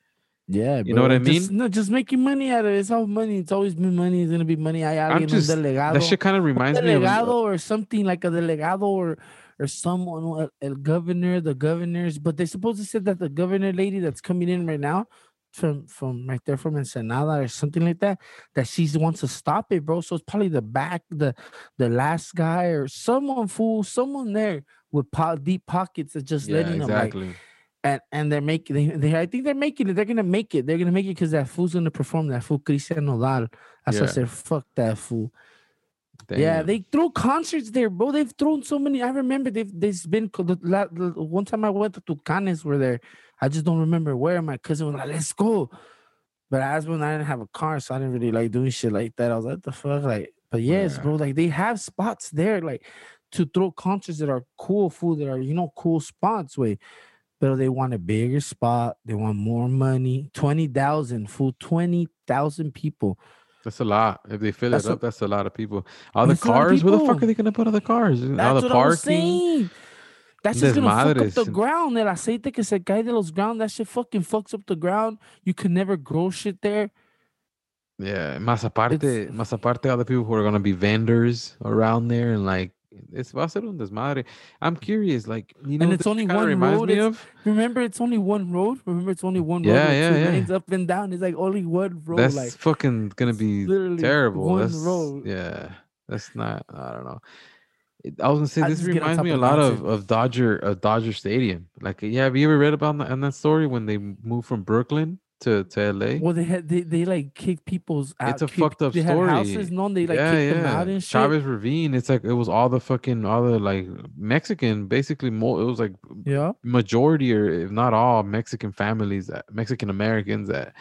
[SPEAKER 3] yeah,
[SPEAKER 2] you know what I
[SPEAKER 3] bro, just-
[SPEAKER 2] mean?
[SPEAKER 3] no, just making money out of it. It's all money. It's always been money. It's gonna be money.
[SPEAKER 2] I'm just
[SPEAKER 3] delegado,
[SPEAKER 2] that shit kind of reminds me of
[SPEAKER 3] delegado or something like a delegado or or someone, el, el governor, the governors. But they supposed to say that the governor lady that's coming in right now from from right there from Ensenada or something like that, that she wants to stop it, bro. So it's probably the back, the the last guy or someone fool, someone there with po- deep pockets that just
[SPEAKER 2] yeah,
[SPEAKER 3] letting them like
[SPEAKER 2] exactly.
[SPEAKER 3] and and they're making they, they I think they're making it. They're gonna make it. They're gonna make it because that fool's gonna perform. That fool Christian Nodal. That's why I
[SPEAKER 2] Yeah.
[SPEAKER 3] said fuck that fool. Yeah, they throw concerts there, bro. They've thrown so many. I remember they've they've been co- the, the one time I went to Tucanes were there. I just don't remember where. My cousin was like, "Let's go," but as when I didn't have a car, so I didn't really like doing shit like that. I was like, the fuck?" Like, but yes,
[SPEAKER 2] Yeah.
[SPEAKER 3] bro. Like they have spots there, like to throw concerts that are cool, food that are you know cool spots. Way, but they want a bigger spot. They want more money. Twenty thousand, full Twenty thousand people.
[SPEAKER 2] That's a lot. If they fill
[SPEAKER 3] That's
[SPEAKER 2] it
[SPEAKER 3] a-
[SPEAKER 2] up, that's a lot of people. All the
[SPEAKER 3] That's a lot of
[SPEAKER 2] cars, where the fuck are they gonna put all the cars? All
[SPEAKER 3] That's
[SPEAKER 2] the
[SPEAKER 3] I was
[SPEAKER 2] parking.
[SPEAKER 3] That's just gonna fuck up the ground. El aceite que se cae de los ground. That shit fucking fucks up the ground. You can never grow shit there.
[SPEAKER 2] Yeah, más aparte,
[SPEAKER 3] It's-
[SPEAKER 2] más aparte, the people who are gonna be vendors around there and like it's va a ser un desmadre. I'm curious, like you know,
[SPEAKER 3] And it's only one road,
[SPEAKER 2] me
[SPEAKER 3] it's
[SPEAKER 2] of.
[SPEAKER 3] Remember, it's only one road. Remember, it's only one road.
[SPEAKER 2] Yeah,
[SPEAKER 3] with
[SPEAKER 2] yeah,
[SPEAKER 3] two
[SPEAKER 2] yeah.
[SPEAKER 3] lanes up and down. It's like only one road.
[SPEAKER 2] That's
[SPEAKER 3] like
[SPEAKER 2] fucking gonna be
[SPEAKER 3] literally
[SPEAKER 2] terrible.
[SPEAKER 3] one
[SPEAKER 2] That's
[SPEAKER 3] road.
[SPEAKER 2] yeah, that's not. I don't know. I was gonna say
[SPEAKER 3] I
[SPEAKER 2] this
[SPEAKER 3] just get on
[SPEAKER 2] reminds me a lot of of Dodger of Dodger Stadium. Like, yeah, have you ever read about that, that story when they moved from Brooklyn to to LA?
[SPEAKER 3] well, they had they, they like kicked people's. Out,
[SPEAKER 2] It's a
[SPEAKER 3] kick-
[SPEAKER 2] fucked up
[SPEAKER 3] they
[SPEAKER 2] story.
[SPEAKER 3] Had houses, no, they like
[SPEAKER 2] yeah,
[SPEAKER 3] kicked them out and shit.
[SPEAKER 2] Chavez Ravine. It's like it was all the fucking all the like Mexican, basically. More, it was like
[SPEAKER 3] Yeah,
[SPEAKER 2] majority or if not all Mexican families, that Mexican Americans that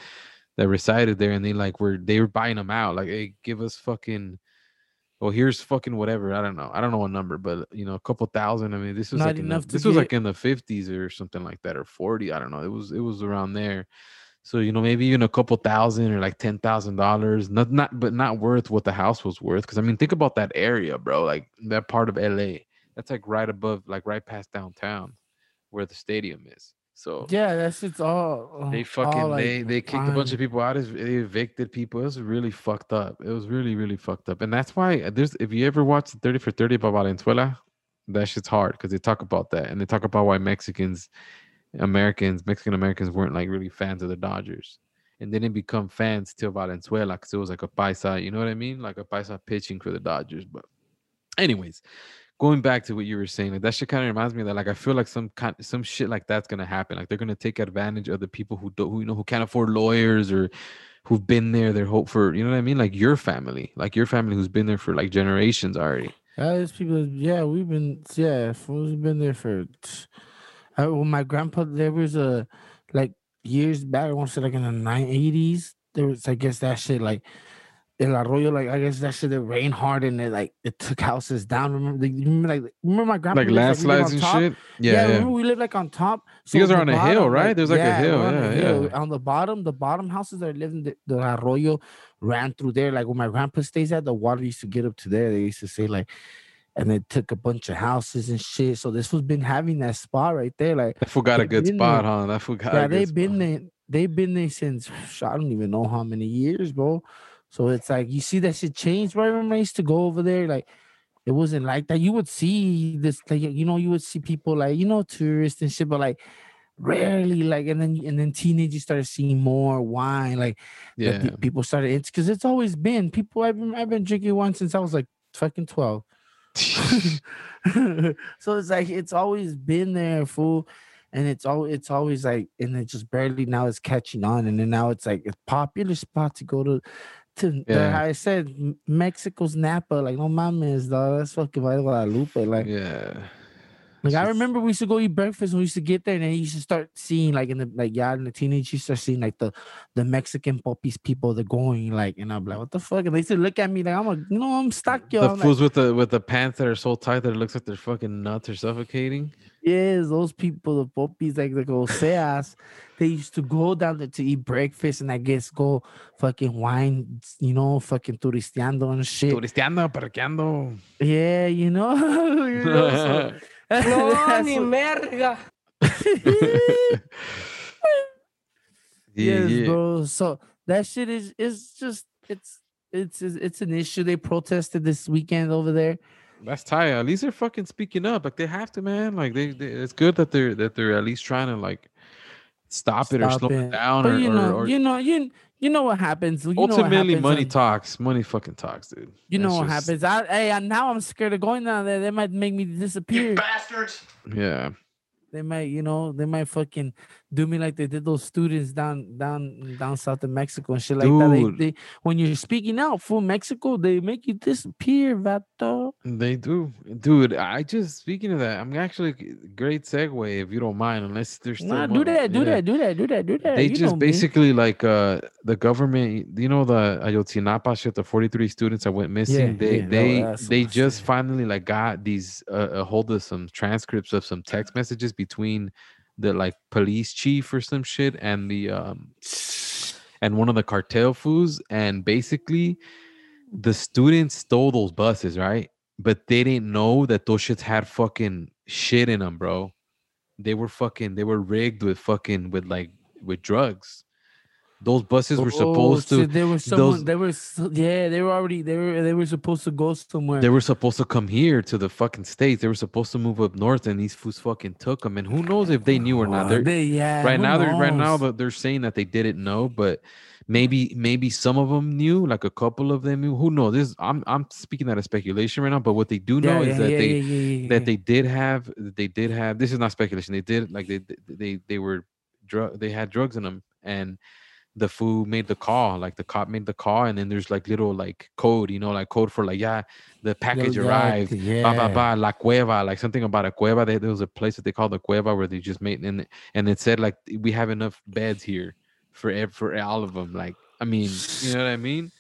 [SPEAKER 2] that resided there, and they like were they were buying them out. Like, hey, give us fucking. Well, here's fucking whatever. I don't know. I don't know what number, but you know, a couple thousand. I mean, this was
[SPEAKER 3] Not
[SPEAKER 2] like the,
[SPEAKER 3] enough to
[SPEAKER 2] this was like in the fifties or something like that, or forty. I don't know. It was it was around there. So you know, maybe even a couple thousand or like ten thousand dollars. Not not, but not worth what the house was worth. Because I mean, think about that area, bro. Like that part of LA. That's like right above, like right past downtown, where the stadium is. So
[SPEAKER 3] yeah, that's it's all.
[SPEAKER 2] they
[SPEAKER 3] all,
[SPEAKER 2] fucking
[SPEAKER 3] like,
[SPEAKER 2] they they kicked a bunch of people out. They evicted people. It was really fucked up. It was really really fucked up. And that's why uh, there's if you ever watch Thirty for Thirty about Valenzuela, that shit's hard because they talk about that and they talk about why Mexicans, Americans, Mexican Americans weren't like really fans of the Dodgers. And they didn't become fans till Valenzuela because it was like a paisa, you know what I mean? Like a paisa pitching for the Dodgers. But, anyways, going back to what you were saying, like that shit kind of reminds me that like I feel like some kind some shit like that's gonna happen. Like they're gonna take advantage of the people who don't who you know who can't afford lawyers or who've been there their hope for you know what I mean? Like your family, like your family who's been there for like generations already.
[SPEAKER 3] Yeah, there's people. Yeah, we've been. Yeah, have been there for. when my grandpa, there was a like years back. I want to say like in the nine eighties. There was, I guess, that shit like El Arroyo. Like I guess that shit. It rained hard and it like it took houses down. Remember? You remember like remember my grandpa
[SPEAKER 2] Like
[SPEAKER 3] lived, we lived
[SPEAKER 2] landslides
[SPEAKER 3] on
[SPEAKER 2] and
[SPEAKER 3] top?
[SPEAKER 2] shit.
[SPEAKER 3] Yeah,
[SPEAKER 2] Yeah, yeah.
[SPEAKER 3] remember we lived like on top.
[SPEAKER 2] You guys are on a hill,
[SPEAKER 3] bottom,
[SPEAKER 2] right? There's like a hill, yeah,
[SPEAKER 3] hill.
[SPEAKER 2] yeah.
[SPEAKER 3] On the bottom, the bottom houses that are living the, the arroyo ran through there. Like where my grandpa stays at, the water used to get up to there. They used to say like, and they took a bunch of houses and shit. So this was been having that spot right there. Like
[SPEAKER 2] That fool got a good spot,
[SPEAKER 3] there.
[SPEAKER 2] huh? That fool got
[SPEAKER 3] yeah, they've been
[SPEAKER 2] spot.
[SPEAKER 3] there. They've been there since I don't even know how many years, bro. So it's like you see that shit change. I remember I used to go over there, like it wasn't like that. You would see this, like you know, you would see people like you know tourists and shit, but like rarely, like and then and then teenagers started seeing more wine, like
[SPEAKER 2] Yeah.
[SPEAKER 3] pe- people started it's because it's always been people. I've been I've been drinking wine since I was like fucking twelve. so it's like it's always been there, fool. And it's all it's always like, and it just barely now it's catching on, and then now it's like a popular spot to go to. To
[SPEAKER 2] Yeah.
[SPEAKER 3] how I said, Mexico's Napa, like no mames, dog. That's fucking Valle Guadalupe, like
[SPEAKER 2] yeah.
[SPEAKER 3] Like I remember we used to go eat breakfast when we used to get there, and then you used to start seeing like in the like yeah, in the teenage you start seeing like the the Mexican poppies people they're going like, and I'm like, what the fuck? And they used to look at me like I'm a you know I'm stuck, yo.
[SPEAKER 2] the
[SPEAKER 3] I'm like,
[SPEAKER 2] fools with the with the pants that are so tight that it looks like they're fucking nuts are suffocating.
[SPEAKER 3] Yes, those people, the poppies like the Oseas, they used to go down there to eat breakfast and I guess go fucking wine, you know, fucking turisteando and shit.
[SPEAKER 2] Turisteando, parqueando.
[SPEAKER 3] Yeah, you know, you know, so-
[SPEAKER 4] No, ni
[SPEAKER 3] what-
[SPEAKER 4] merga.
[SPEAKER 2] Yeah,
[SPEAKER 3] yes,
[SPEAKER 2] yeah.
[SPEAKER 3] bro. So that shit is is just it's it's it's it's an issue. They protested this weekend over there.
[SPEAKER 2] That's tight. At least they're fucking speaking up. Like they have to, man. Like they, they it's good that they're that they're at least trying to like stop it or slow it
[SPEAKER 3] it.
[SPEAKER 2] down
[SPEAKER 3] But
[SPEAKER 2] or,
[SPEAKER 3] you know,
[SPEAKER 2] or
[SPEAKER 3] you know, you you know what happens. You know what
[SPEAKER 2] ultimately
[SPEAKER 3] happens
[SPEAKER 2] money
[SPEAKER 3] when-
[SPEAKER 2] talks. Money fucking talks, dude.
[SPEAKER 3] You know what
[SPEAKER 2] just-
[SPEAKER 3] happens. I hey, I, now I'm scared of going down there. They might make me disappear. bastards.
[SPEAKER 2] Yeah.
[SPEAKER 3] They might, you know, they might fucking do me like they did those students down down down south of Mexico and shit like that. They, they when you're speaking out for Mexico, they make you disappear, vato.
[SPEAKER 2] They do, dude. I just speaking of that, I'm actually great segue if you don't mind, unless there's still
[SPEAKER 3] Nah, do that, do
[SPEAKER 2] yeah.
[SPEAKER 3] that, do that, do that, do that.
[SPEAKER 2] They
[SPEAKER 3] you
[SPEAKER 2] just
[SPEAKER 3] me.
[SPEAKER 2] basically like uh the government, you know the Ayotzinapa shit, the 43 students that went missing. they
[SPEAKER 3] yeah,
[SPEAKER 2] they
[SPEAKER 3] was-
[SPEAKER 2] they just finally like got these uh, a hold of some transcripts of some text messages between the like police chief or some shit and the um and one of the cartel fools and basically the students stole those buses right? But they didn't know that those shits had fucking shit in them bro. They were fucking they were rigged with fucking with like with drugs those buses were supposed
[SPEAKER 3] Oh,
[SPEAKER 2] to
[SPEAKER 3] They were someone.
[SPEAKER 2] those-
[SPEAKER 3] They were. Yeah, they were already. They were. They were supposed to go somewhere.
[SPEAKER 2] they were supposed to come here to the fucking states they were supposed to move up north and these fools fucking took them and who knows if they knew or not they're
[SPEAKER 3] they, yeah.
[SPEAKER 2] right now they're right now
[SPEAKER 3] knows?
[SPEAKER 2] they're saying that they didn't know but maybe maybe some of them knew like a couple of them knew who knows this i'm i'm speaking out of speculation right now but what they do know
[SPEAKER 3] Yeah,
[SPEAKER 2] is
[SPEAKER 3] yeah,
[SPEAKER 2] that
[SPEAKER 3] yeah,
[SPEAKER 2] they that they did have they did have this is not speculation they did like they they they were drug they had drugs in them and the fool made the call like the cop made the call and then there's like little like code you know like code for like yeah the package arrived
[SPEAKER 3] yeah.
[SPEAKER 2] ba ba ba la cueva like something about a cueva they, there was a place that they called the cueva where they just made and and it said like we have enough beds here for for all of them like i mean you know what i mean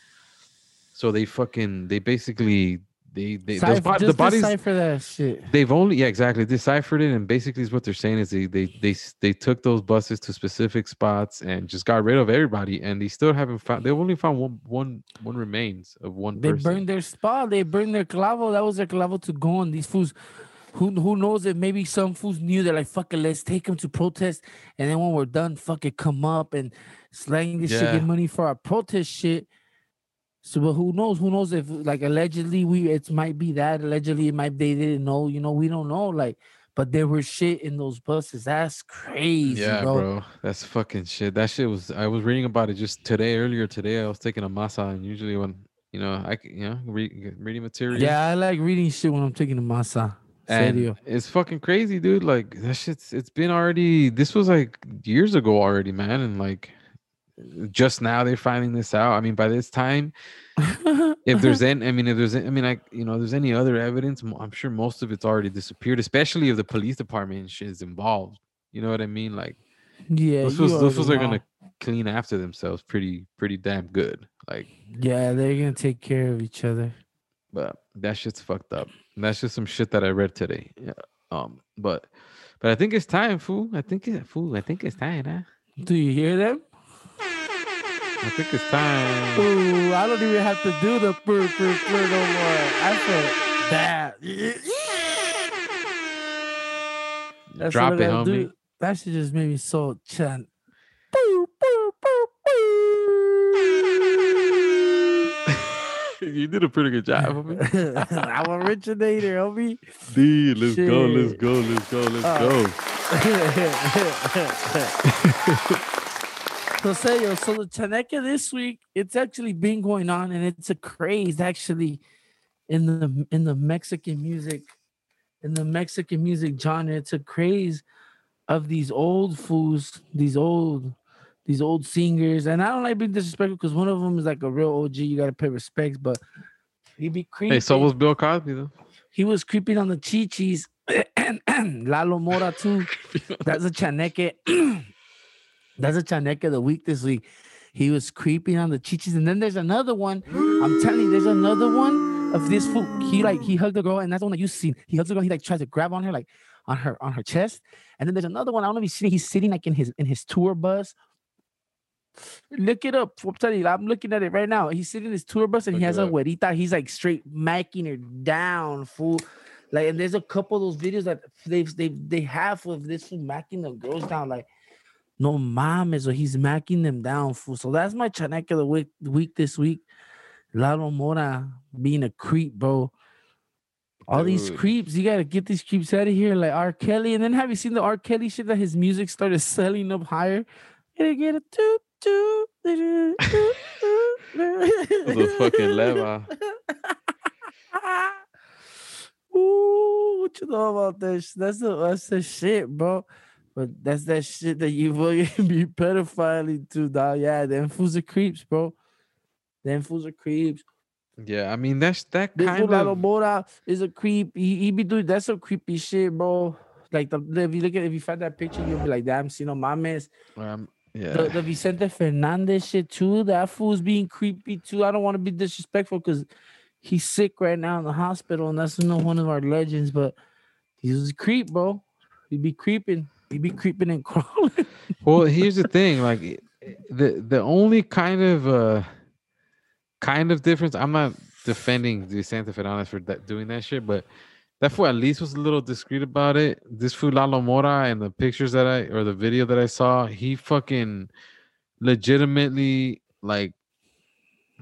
[SPEAKER 2] so they fucking they basically they they those
[SPEAKER 3] Cipher-
[SPEAKER 2] bod- the bodies
[SPEAKER 3] decipher that shit.
[SPEAKER 2] they've only yeah exactly deciphered it and basically is what they're saying is they they they they took those buses to specific spots and just got rid of everybody and they still haven't found they've only found one one one remains of one
[SPEAKER 3] They
[SPEAKER 2] person
[SPEAKER 3] burned their spot. They burned their clavo. That was their clavo to go on. These fools, who who knows if maybe some fools knew they're like, fuck it, let's take them to protest. And then when we're done, fuck it, come up and slang this shit,
[SPEAKER 2] Yeah.
[SPEAKER 3] get money for our protest shit. So, but who knows? Who knows if like allegedly we it might be that allegedly it might they didn't know. You know, we don't know. Like, but there was shit in those buses. That's crazy,
[SPEAKER 2] yeah
[SPEAKER 3] bro.
[SPEAKER 2] bro. that's fucking shit that shit was i was reading about it just today earlier today i was taking a masa and usually when you know i you know read, reading material
[SPEAKER 3] Yeah, I like reading shit when I'm taking a masa.
[SPEAKER 2] and
[SPEAKER 3] Serio.
[SPEAKER 2] it's fucking crazy dude like that shit's it's been already this was like years ago already man and like just now they're finding this out. I mean by this time if there's any i mean if there's I mean like you know there's any other evidence i'm sure most of it's already disappeared especially if the police department is involved. You know what i mean? Like
[SPEAKER 3] yeah,
[SPEAKER 2] those fools, those fools are gonna clean after themselves pretty pretty damn good. Like
[SPEAKER 3] Yeah, they're gonna take care of each other.
[SPEAKER 2] but that shit's fucked up. And that's just some shit that i read today. Yeah um but but i think it's time fool. I think it fool i think it's time huh?
[SPEAKER 3] Do you hear them?
[SPEAKER 2] I think it's time
[SPEAKER 3] Ooh, I don't even have to do the brr, brr, brr no more. I feel that. That's
[SPEAKER 2] drop it homie
[SPEAKER 3] do. That shit just made me so chant. Boo, boo, boo, boo.
[SPEAKER 2] you did a pretty good job homie.
[SPEAKER 3] I'm originator, homie.
[SPEAKER 2] Dude, let's go, let's go, let's go, let's
[SPEAKER 3] Uh,
[SPEAKER 2] go.
[SPEAKER 3] so say yo, so the Chaneca this week, it's actually been going on and it's a craze actually in the in the Mexican music, in the Mexican music genre. It's a craze of these old fools, these old these old singers. And I don't like being disrespectful because one of them is like a real OG, you gotta pay respects, but he be creepy.
[SPEAKER 2] Hey, so was Bill Cosby though.
[SPEAKER 3] he was creeping on the Chi chichis Lalo Mora too. That's a chaneque. That's a chaneque of the week this week. He was creeping on the chichis, and then there's another one. I'm telling you, there's another one of this fool. He like he hugged the girl, and that's the one that you've seen. He hugs the girl. He like tries to grab on her, like on her on her chest. And then there's another one. I don't know if he's sitting. He's sitting like in his in his tour bus. Look it up. I'm telling you, I'm looking at it right now. He's sitting in his tour bus and he has a
[SPEAKER 2] up.
[SPEAKER 3] güerita. He's like straight macking her down, fool. Like, and there's a couple of those videos that they've they they have of this fool macking the girls down. Like, no mames, or he's macking them down, fool. So that's my chaneca of the week, week this week. Lalo Mora being a creep, bro. All these creeps, you gotta get these creeps out of here, like R. Kelly. And then have you seen the R. Kelly shit that his music started selling up higher? Gotta get a toot toot.
[SPEAKER 2] The fucking leva.
[SPEAKER 3] Ooh, what you know about that? sh- That's the that's the shit, bro. But that's that shit that you fucking be pedophiling to, dog. Yeah, them fools are creeps, bro. Them fools are creeps.
[SPEAKER 2] Yeah, I mean that's that
[SPEAKER 3] This
[SPEAKER 2] kind of
[SPEAKER 3] Mora is a creep. He, he be doing that's some creepy shit, bro. Like the, the- if you look at if you find that picture, you'll be like, damn, see no mames.
[SPEAKER 2] um, yeah.
[SPEAKER 3] The, the Vicente Fernandez shit too. That fool's being creepy too. I don't want to be disrespectful because he's sick right now in the hospital, and that's you know one of our legends. But he's a creep, bro. He be creeping. He be creeping and crawling.
[SPEAKER 2] Well, here's the thing, like the the only kind of uh kind of difference. I'm not defending Vicente Fernandez for that doing that shit, but that fool at least was a little discreet about it. This fool Lalo Mora and the pictures that I or the video that I saw, he fucking legitimately like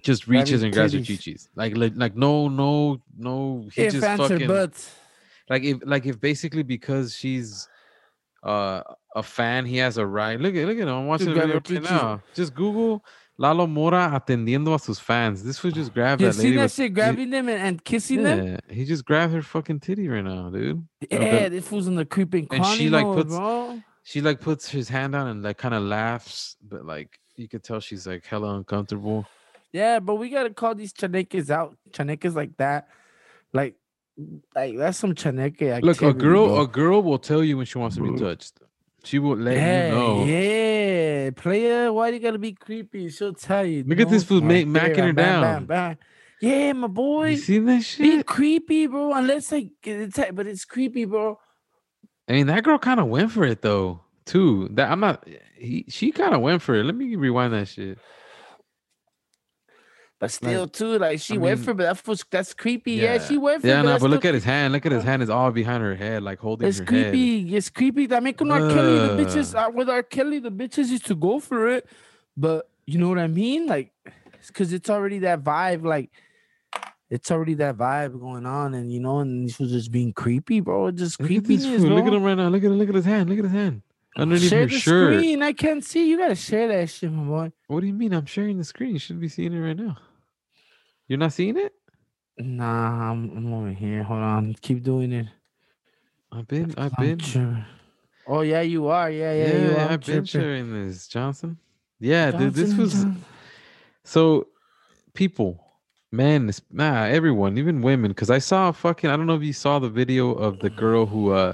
[SPEAKER 2] just reaches and grabs her
[SPEAKER 3] titties.
[SPEAKER 2] chichis. Like like no no no he
[SPEAKER 3] if
[SPEAKER 2] just fucking
[SPEAKER 3] but
[SPEAKER 2] like if like if basically because she's uh a fan he has a right look at look at him i'm watching the video right now just google lalo mora atendiendo a sus fans this would just grab
[SPEAKER 3] you
[SPEAKER 2] that
[SPEAKER 3] seen that shit, grabbing them and, and kissing them.
[SPEAKER 2] yeah he just grabbed her fucking titty right now dude
[SPEAKER 3] Yeah, this fool's in the creeping
[SPEAKER 2] And she, like, puts-
[SPEAKER 3] bro.
[SPEAKER 2] she like puts his hand down and like kind of laughs but like you could tell she's like hella uncomfortable
[SPEAKER 3] Yeah, but we gotta call these chaneques out. Chaneques like that, like, like that's some chaneque activity.
[SPEAKER 2] look a girl
[SPEAKER 3] bro.
[SPEAKER 2] a girl will tell you when she wants to be touched she will let
[SPEAKER 3] yeah,
[SPEAKER 2] you know
[SPEAKER 3] yeah, player. Why you gotta be creepy? She'll tell you.
[SPEAKER 2] Look at this fool
[SPEAKER 3] Right
[SPEAKER 2] ma- macking her
[SPEAKER 3] bam,
[SPEAKER 2] down.
[SPEAKER 3] bam, bam. Yeah, my boy.
[SPEAKER 2] you seen that
[SPEAKER 3] Be
[SPEAKER 2] shit
[SPEAKER 3] creepy, bro. Unless like it's but it's creepy, bro.
[SPEAKER 2] I mean, that girl kind of went for it though, too. That I'm not. He she kind of went for it. Let me rewind that shit.
[SPEAKER 3] But still, too, like she
[SPEAKER 2] I
[SPEAKER 3] went
[SPEAKER 2] mean,
[SPEAKER 3] for, but that was that's creepy. Yeah, she went for.
[SPEAKER 2] Yeah, no, but look at his hand. Look at his hand. It's all behind her head, like holding
[SPEAKER 3] It's
[SPEAKER 2] her head.
[SPEAKER 3] creepy. It's creepy. Mean, con R. Kelly, the bitches uh, with R. Kelly, the bitches used to go for it, but you know what I mean? Like, because it's already that vibe. Like, it's already that vibe going on, and you know, and she was just being creepy, bro. It's just
[SPEAKER 2] Look at this
[SPEAKER 3] creepiness,
[SPEAKER 2] fool.
[SPEAKER 3] bro.
[SPEAKER 2] Look at him right now. Look at look at his hand. Look at his hand underneath
[SPEAKER 3] Share
[SPEAKER 2] her
[SPEAKER 3] the
[SPEAKER 2] shirt.
[SPEAKER 3] screen. I can't see. You gotta share that shit, my boy.
[SPEAKER 2] What do you mean? I'm sharing the screen. You should be seeing it right now. You're not seeing it?
[SPEAKER 3] Nah, I'm, I'm over here. Hold on. Keep doing it.
[SPEAKER 2] I've been. I've been.
[SPEAKER 3] Oh yeah, you are. Yeah, yeah,
[SPEAKER 2] Yeah,
[SPEAKER 3] you are. I'm
[SPEAKER 2] I've been sharing this, Johnson. Yeah, dude. This was
[SPEAKER 3] Johnson.
[SPEAKER 2] So, people, men, nah, everyone, even women, because I saw a fucking. I don't know if you saw the video of the girl who uh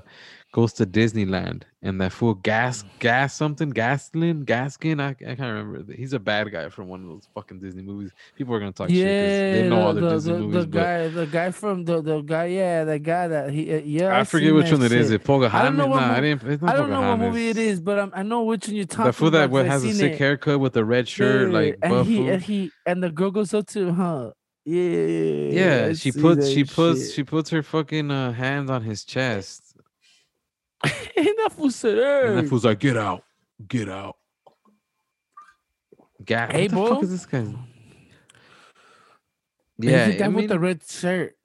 [SPEAKER 2] goes to Disneyland and that fool gas gas something Gaslin Gaskin. I, I can't remember. He's a bad guy from one of those fucking Disney movies. People are gonna talk shit
[SPEAKER 3] Yeah,
[SPEAKER 2] they know all
[SPEAKER 3] the,
[SPEAKER 2] the, Disney
[SPEAKER 3] the,
[SPEAKER 2] movies,
[SPEAKER 3] the guy, the guy from the the guy, yeah, the guy that he, uh, yeah.
[SPEAKER 2] I,
[SPEAKER 3] I
[SPEAKER 2] forget which one it is.
[SPEAKER 3] shit.
[SPEAKER 2] It Pocahontas?
[SPEAKER 3] I don't know what
[SPEAKER 2] Nah, I didn't.
[SPEAKER 3] I don't know what movie it is but I'm, I know which one you're talking about.
[SPEAKER 2] The fool that
[SPEAKER 3] about.
[SPEAKER 2] has a sick
[SPEAKER 3] it.
[SPEAKER 2] haircut with a red shirt, like
[SPEAKER 3] and he and he and the girl goes up to her. Yeah,
[SPEAKER 2] Yeah,
[SPEAKER 3] I
[SPEAKER 2] she puts she puts
[SPEAKER 3] shit.
[SPEAKER 2] she puts her fucking uh, hands on his chest.
[SPEAKER 3] and that fool said,
[SPEAKER 2] And that
[SPEAKER 3] "Hey,
[SPEAKER 2] fool's like, get out, get out. Ga-
[SPEAKER 3] Hey,
[SPEAKER 2] what the fuck is this guy?
[SPEAKER 3] Is
[SPEAKER 2] Yeah,
[SPEAKER 3] it that
[SPEAKER 2] I
[SPEAKER 3] with the red shirt.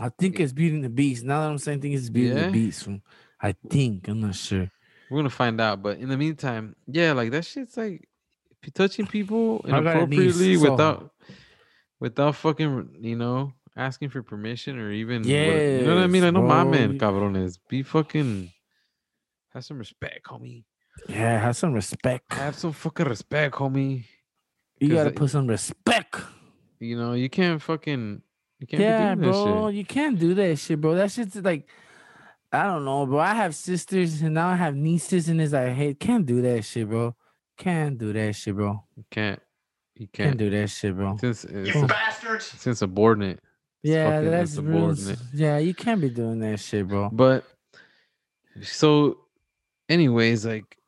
[SPEAKER 3] I think it's Beauty and the Beast. Now that I'm saying, I think it's Beauty and
[SPEAKER 2] Yeah?
[SPEAKER 3] the Beast. fool. I think I'm not sure.
[SPEAKER 2] we're gonna find out. But in the meantime, yeah, like that shit's like touching people
[SPEAKER 3] I got a niece,
[SPEAKER 2] inappropriately
[SPEAKER 3] so-
[SPEAKER 2] without without fucking you know asking for permission or even what- you know what I mean? I
[SPEAKER 3] Yes,
[SPEAKER 2] know my
[SPEAKER 3] bro.
[SPEAKER 2] man, cabrones. Be fucking have some respect, homie.
[SPEAKER 3] Yeah, have some respect.
[SPEAKER 2] Have some fucking respect, homie.
[SPEAKER 3] You gotta put some respect.
[SPEAKER 2] You know, you can't fucking you can't
[SPEAKER 3] Yeah,
[SPEAKER 2] be doing
[SPEAKER 3] bro,
[SPEAKER 2] that shit.
[SPEAKER 3] you can't do that shit, bro. That shit's like, I don't know, bro. I have sisters and now I have nieces, and it's like, hey, can't do that shit, bro. Can't do that shit, bro.
[SPEAKER 2] You can't. You
[SPEAKER 3] Can't
[SPEAKER 2] can't.
[SPEAKER 3] do that shit, bro.
[SPEAKER 2] Since it's,
[SPEAKER 5] You
[SPEAKER 2] a-
[SPEAKER 5] bastards!
[SPEAKER 2] since subordinate. It's
[SPEAKER 3] Yeah,
[SPEAKER 2] fucking
[SPEAKER 3] that's real. Yeah, you can't be doing that shit, bro.
[SPEAKER 2] But so, anyways, like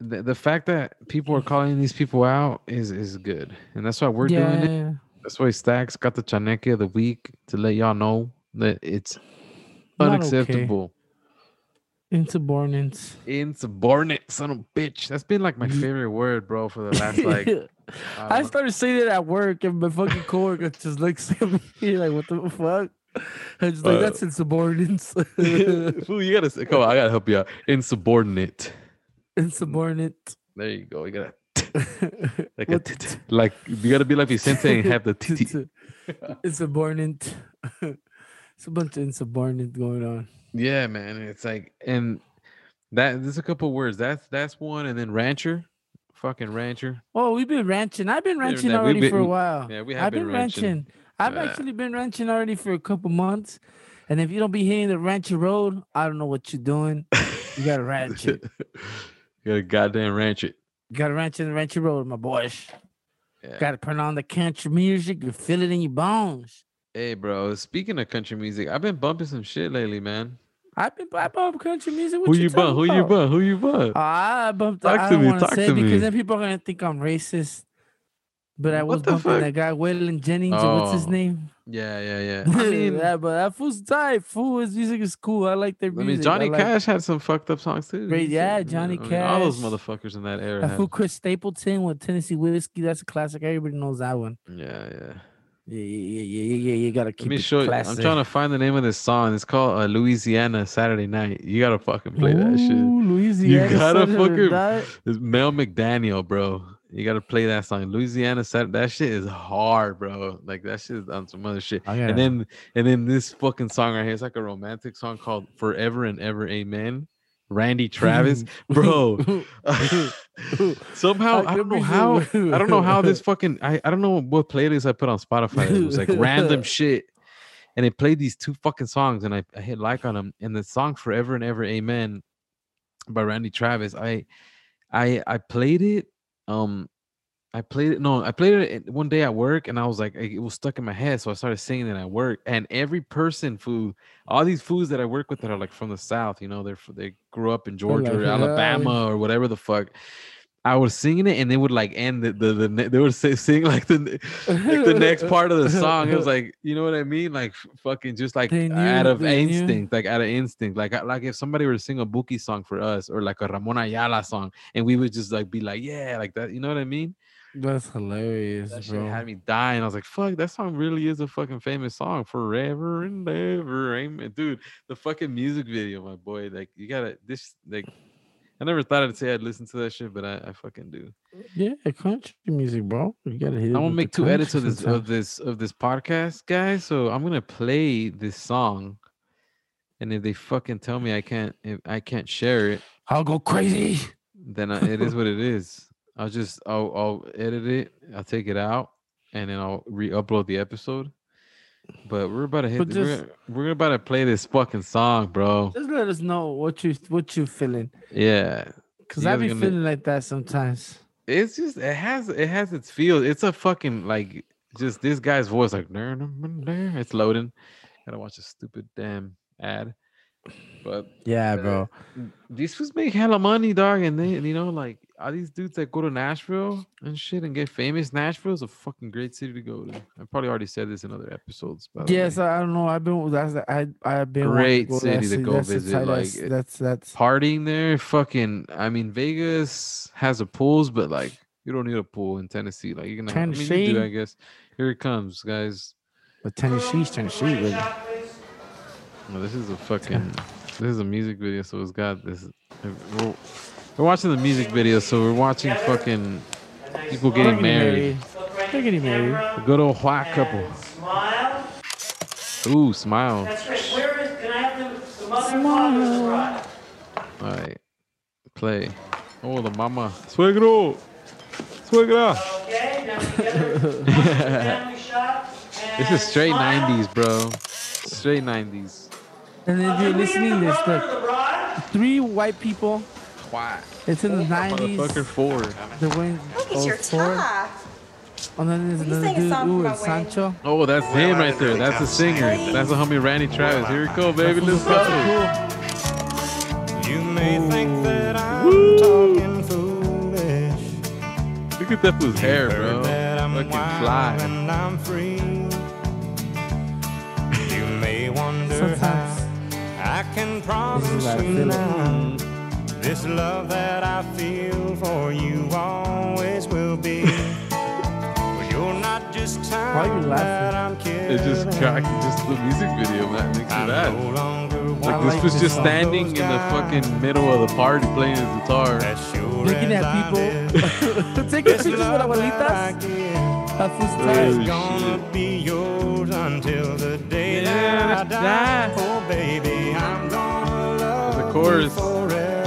[SPEAKER 2] the, the fact that people are calling these people out is is good, and that's why we're
[SPEAKER 3] yeah,
[SPEAKER 2] doing it. That's why Stacks got the Chaneque of the week to let y'all know that it's
[SPEAKER 3] Not okay.
[SPEAKER 2] unacceptable.
[SPEAKER 3] insubordinates.
[SPEAKER 2] Insubordinate son of a bitch. That's been like my favorite word, bro, for the last like.
[SPEAKER 3] I
[SPEAKER 2] um,
[SPEAKER 3] started saying it at work, and my fucking coworker just looks at me like, "What the fuck?" I just like
[SPEAKER 2] Uh,
[SPEAKER 3] that's insubordinates.
[SPEAKER 2] Fool, you gotta say, come on, I gotta help you out. Insubordinate.
[SPEAKER 3] Insubordinate.
[SPEAKER 2] There you go. You gotta like a
[SPEAKER 3] What
[SPEAKER 2] t-
[SPEAKER 3] the-
[SPEAKER 2] t- like you gotta be like Vicente and have the t-
[SPEAKER 3] insubordinate. it's a bunch of insubordinate going on.
[SPEAKER 2] Yeah, man. It's like and that there's a couple words. That's that's one, and then rancher, fucking rancher.
[SPEAKER 3] Oh, we've been ranching. I've been ranching already
[SPEAKER 2] been-
[SPEAKER 3] for a while.
[SPEAKER 2] Yeah, we have
[SPEAKER 3] I've
[SPEAKER 2] been,
[SPEAKER 3] been
[SPEAKER 2] ranching.
[SPEAKER 3] ranching. I've actually been ranching already for a couple months. And if you don't be hitting the rancher road, I don't know what you're doing. You gotta ranch it.
[SPEAKER 2] you gotta goddamn ranch it.
[SPEAKER 3] You gotta ranch in the rancher road, my boys.
[SPEAKER 2] Yeah.
[SPEAKER 3] Gotta turn on the country music. You feel it in your bones.
[SPEAKER 2] Hey, bro. Speaking of country music, I've been bumping some shit lately, man.
[SPEAKER 3] I've been I bump country music. What
[SPEAKER 2] Who you bump? Who you bump? Who you bump?
[SPEAKER 3] Oh, I bumped.
[SPEAKER 2] Talk
[SPEAKER 3] I
[SPEAKER 2] to me,
[SPEAKER 3] want to
[SPEAKER 2] talk
[SPEAKER 3] say
[SPEAKER 2] to
[SPEAKER 3] because
[SPEAKER 2] me.
[SPEAKER 3] then people are gonna think I'm racist. But I was
[SPEAKER 2] the
[SPEAKER 3] bumping
[SPEAKER 2] fuck?
[SPEAKER 3] that guy Waylon Jennings. or What's his
[SPEAKER 2] Oh,
[SPEAKER 3] name?
[SPEAKER 2] Yeah, yeah, yeah. I mean,
[SPEAKER 3] yeah, but that fool's tight. Fool, his music is cool. I like their music.
[SPEAKER 2] I
[SPEAKER 3] music.
[SPEAKER 2] mean, Johnny
[SPEAKER 3] like,
[SPEAKER 2] Cash had some fucked up songs too.
[SPEAKER 3] Great- yeah, Johnny
[SPEAKER 2] I mean, all those motherfuckers in that era.
[SPEAKER 3] That
[SPEAKER 2] Had,
[SPEAKER 3] fool Chris Stapleton with Tennessee Whiskey. That's a classic. Everybody knows that one.
[SPEAKER 2] yeah, yeah.
[SPEAKER 3] Yeah, yeah, yeah, yeah, yeah. yeah. You gotta keep
[SPEAKER 2] Let me
[SPEAKER 3] it
[SPEAKER 2] show you. I'm trying to find the name of this song. It's called uh, Louisiana Saturday Night. You gotta fucking play that shit.
[SPEAKER 3] Ooh, Louisiana.
[SPEAKER 2] gotta
[SPEAKER 3] Saturday
[SPEAKER 2] fucking-
[SPEAKER 3] Night.
[SPEAKER 2] It's Mel McDaniel, bro. You gotta play that song. Louisiana Saturday. That shit is hard, bro. Like that shit is on some other shit.
[SPEAKER 3] I gotta-
[SPEAKER 2] And then and then this fucking song right here. It's like a romantic song called Forever and Ever Amen. Randy Travis, bro. Somehow I don't know how I don't know how this fucking I, I don't know what playlist I put on Spotify. It was like random shit. And it played these two fucking songs and I, I hit like on them. And the song Forever and Ever Amen by Randy Travis. I I I played it. Um I played it. No, I played it one day at work, and I was like, it was stuck in my head, so I started singing it at work. And every person, food, all these foods that I work with that are like from the south, you know, they're they grew up in Georgia or
[SPEAKER 3] like, "Yeah,
[SPEAKER 2] Alabama or whatever the fuck. I was singing it, and they would like end the the, the they would say sing like the like the next part of the song. It was like, you know what I mean? Like fucking just like
[SPEAKER 3] They
[SPEAKER 2] out of
[SPEAKER 3] they knew.
[SPEAKER 2] instinct, like out of instinct. Like like if somebody were to sing a Buki song for us or like a Ramon Ayala song, and we would just like be like, yeah, like that. You know what I mean?
[SPEAKER 3] That's hilarious,
[SPEAKER 2] That shit
[SPEAKER 3] bro.
[SPEAKER 2] had me dying. I was like, fuck, that song really is a fucking famous song. Forever and ever. Amen. Dude, the fucking music video, my boy. Like, you gotta this like I never thought I'd say I'd listen to that shit, but I, I fucking do.
[SPEAKER 3] Yeah, country music, bro. You gotta hit.
[SPEAKER 2] I'm gonna make two edits of this of this of this podcast, guys. So I'm gonna play this song. And if they fucking tell me I can't if I can't share it,
[SPEAKER 3] I'll go crazy.
[SPEAKER 2] then I, it is what it is. I'll just I'll I'll edit it. I'll take it out, and then I'll re-upload the episode. But we're about to hit.
[SPEAKER 3] But
[SPEAKER 2] the-
[SPEAKER 3] just-
[SPEAKER 2] we're, we're about to play this fucking song, bro.
[SPEAKER 3] Just let us know what you what you feeling,
[SPEAKER 2] Yeah,
[SPEAKER 3] cause I be
[SPEAKER 2] gonna-
[SPEAKER 3] feeling like that sometimes.
[SPEAKER 2] it's just it has it has its feel. It's a fucking like just this guy's voice like "Ner, ner, ner, ner." it's loading. Gotta watch a stupid damn ad. But
[SPEAKER 3] Yeah,
[SPEAKER 2] Uh,
[SPEAKER 3] bro.
[SPEAKER 2] these fools make hella money, dog, and they you know like all these dudes that go to Nashville and shit and get famous. Nashville is a fucking great city to go to. I probably already said this in other episodes. The
[SPEAKER 3] Yes. I don't know. I've been that's I I've been
[SPEAKER 2] Great
[SPEAKER 3] to
[SPEAKER 2] city to go
[SPEAKER 3] That's
[SPEAKER 2] visit,
[SPEAKER 3] tight
[SPEAKER 2] like,
[SPEAKER 3] that's that's
[SPEAKER 2] partying there, fucking. I mean, Vegas has a pools, but like you don't need a pool in Tennessee. Like you're gonna. I mean, you do,
[SPEAKER 3] Tennessee?
[SPEAKER 2] I guess. Here it comes, guys.
[SPEAKER 3] but Tennessee's Tennessee, baby.
[SPEAKER 2] Well, this is a fucking. This is a music video, so it's got this. We're, we're watching the music video, so we're watching fucking people getting married.
[SPEAKER 3] They're getting married.
[SPEAKER 2] A good old white couple.
[SPEAKER 6] Smile.
[SPEAKER 2] Ooh, smile.
[SPEAKER 6] That's right. Where is, can I have the, the mother and father of the bride?
[SPEAKER 2] All right, play. Oh, the mama. Suegro. Suegra.
[SPEAKER 6] Okay, now together. family shot.
[SPEAKER 2] This is straight
[SPEAKER 6] smile.
[SPEAKER 2] 90s, bro. Straight 90s.
[SPEAKER 3] And if you're listening, there's
[SPEAKER 6] Brother,
[SPEAKER 3] the
[SPEAKER 6] the
[SPEAKER 3] three white people.
[SPEAKER 2] Why?
[SPEAKER 3] It's in the 90s.
[SPEAKER 2] Motherfucker four.
[SPEAKER 3] They're wearing
[SPEAKER 7] Look at your
[SPEAKER 3] oh, four.
[SPEAKER 7] tie.
[SPEAKER 3] And then there's another dude.
[SPEAKER 7] song
[SPEAKER 3] Ooh,
[SPEAKER 7] for
[SPEAKER 3] it's. Sancho.
[SPEAKER 2] Oh, that's him right there. That's the singer. That's the homie Randy Travis. Here we go, baby. Let's go.
[SPEAKER 8] You may think that I'm talking foolish.
[SPEAKER 2] Look at that fool's hair, bro.
[SPEAKER 8] Heard I'm
[SPEAKER 2] Fucking fly.
[SPEAKER 8] and I'm free. You may wonder
[SPEAKER 3] Sometimes
[SPEAKER 8] how I can promise
[SPEAKER 3] how I
[SPEAKER 8] you
[SPEAKER 3] feel.
[SPEAKER 8] now. This love that I feel for you always will be. But you're not just time
[SPEAKER 3] Why are you
[SPEAKER 8] time that
[SPEAKER 3] laughing?
[SPEAKER 8] I'm kidding.
[SPEAKER 2] It's just cracking. Just the music video, man. Makes me
[SPEAKER 8] I'm
[SPEAKER 2] mad.
[SPEAKER 8] no longer
[SPEAKER 2] Like this
[SPEAKER 3] like
[SPEAKER 2] was
[SPEAKER 3] this
[SPEAKER 2] just standing in the fucking middle of the party playing his guitar.
[SPEAKER 8] As sure
[SPEAKER 3] looking at people. Taking pictures with
[SPEAKER 8] love that I
[SPEAKER 3] abuelitas.
[SPEAKER 8] give
[SPEAKER 3] That's what's
[SPEAKER 2] Oh,
[SPEAKER 3] tight.
[SPEAKER 2] shit.
[SPEAKER 8] gonna be yours until the day
[SPEAKER 2] Yeah,
[SPEAKER 8] that I die.
[SPEAKER 2] die.
[SPEAKER 8] Oh, baby, I'm gonna love
[SPEAKER 2] There's a chorus.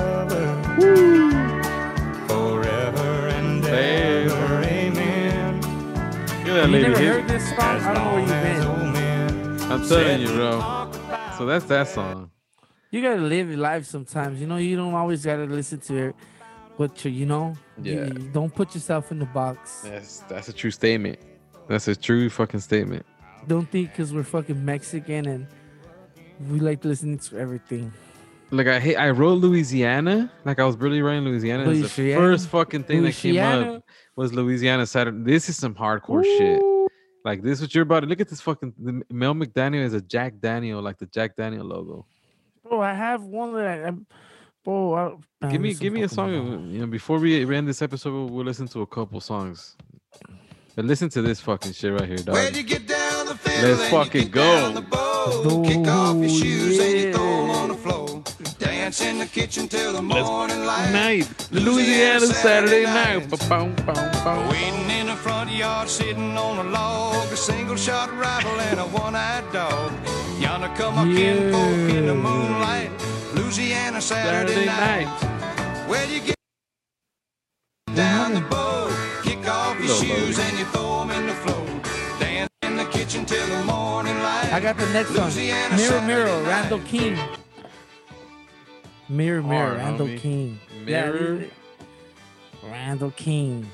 [SPEAKER 2] At that
[SPEAKER 3] You
[SPEAKER 2] lady.
[SPEAKER 3] never
[SPEAKER 2] hit-
[SPEAKER 3] heard this song? I don't know where you've been.
[SPEAKER 2] I'm telling you, bro. So that's that song.
[SPEAKER 3] You gotta live your life sometimes. You know, you don't always gotta listen to it. What you, you know, You-
[SPEAKER 2] Yeah.
[SPEAKER 3] you don't put yourself in the box.
[SPEAKER 2] That's that's a true statement. That's a true fucking statement.
[SPEAKER 3] Don't think because we're fucking Mexican and we like listening to everything.
[SPEAKER 2] Like I hate, I wrote Louisiana. Like I was really writing Louisiana. and The first fucking thing that came up was Louisiana Saturday. This is some hardcore shit. Like this, what you're about to look at this fucking. The Mel McDaniel is a Jack Daniel, like the Jack Daniel logo.
[SPEAKER 3] Bro, I have one that I, I'm, bro. I, man,
[SPEAKER 2] give me, give me a song.
[SPEAKER 3] long.
[SPEAKER 2] You know, before we end this episode, we'll, we'll listen to a couple songs. But listen to this fucking shit right here, dog.
[SPEAKER 9] When you get down the fiddle
[SPEAKER 2] Let's fucking go.
[SPEAKER 9] kick off your shoes and you throw 'em
[SPEAKER 3] yeah.
[SPEAKER 9] on the floor. Dance in the kitchen till the morning light.
[SPEAKER 2] Night, Louisiana Saturday night. Ba-boom, boom, boom.
[SPEAKER 9] Waiting in the front yard, sitting on a log, a single shot rifle and a one-eyed dog. Yonder come a kinfolk in the moonlight. Louisiana Saturday,
[SPEAKER 2] Saturday
[SPEAKER 9] night.
[SPEAKER 2] night.
[SPEAKER 9] Well, you get down the bowl, kick off your
[SPEAKER 2] Little
[SPEAKER 9] shoes
[SPEAKER 2] low.
[SPEAKER 9] and you throw 'em in the floor. Dance in the kitchen till the morning light.
[SPEAKER 3] I got the next one.
[SPEAKER 9] Louisiana
[SPEAKER 3] Mirror,
[SPEAKER 9] Saturday
[SPEAKER 3] mirror,
[SPEAKER 9] night.
[SPEAKER 3] Randall King. Mirror, mirror, Randall
[SPEAKER 2] homie.
[SPEAKER 3] King.
[SPEAKER 2] Mirror.
[SPEAKER 3] this is- Randall King.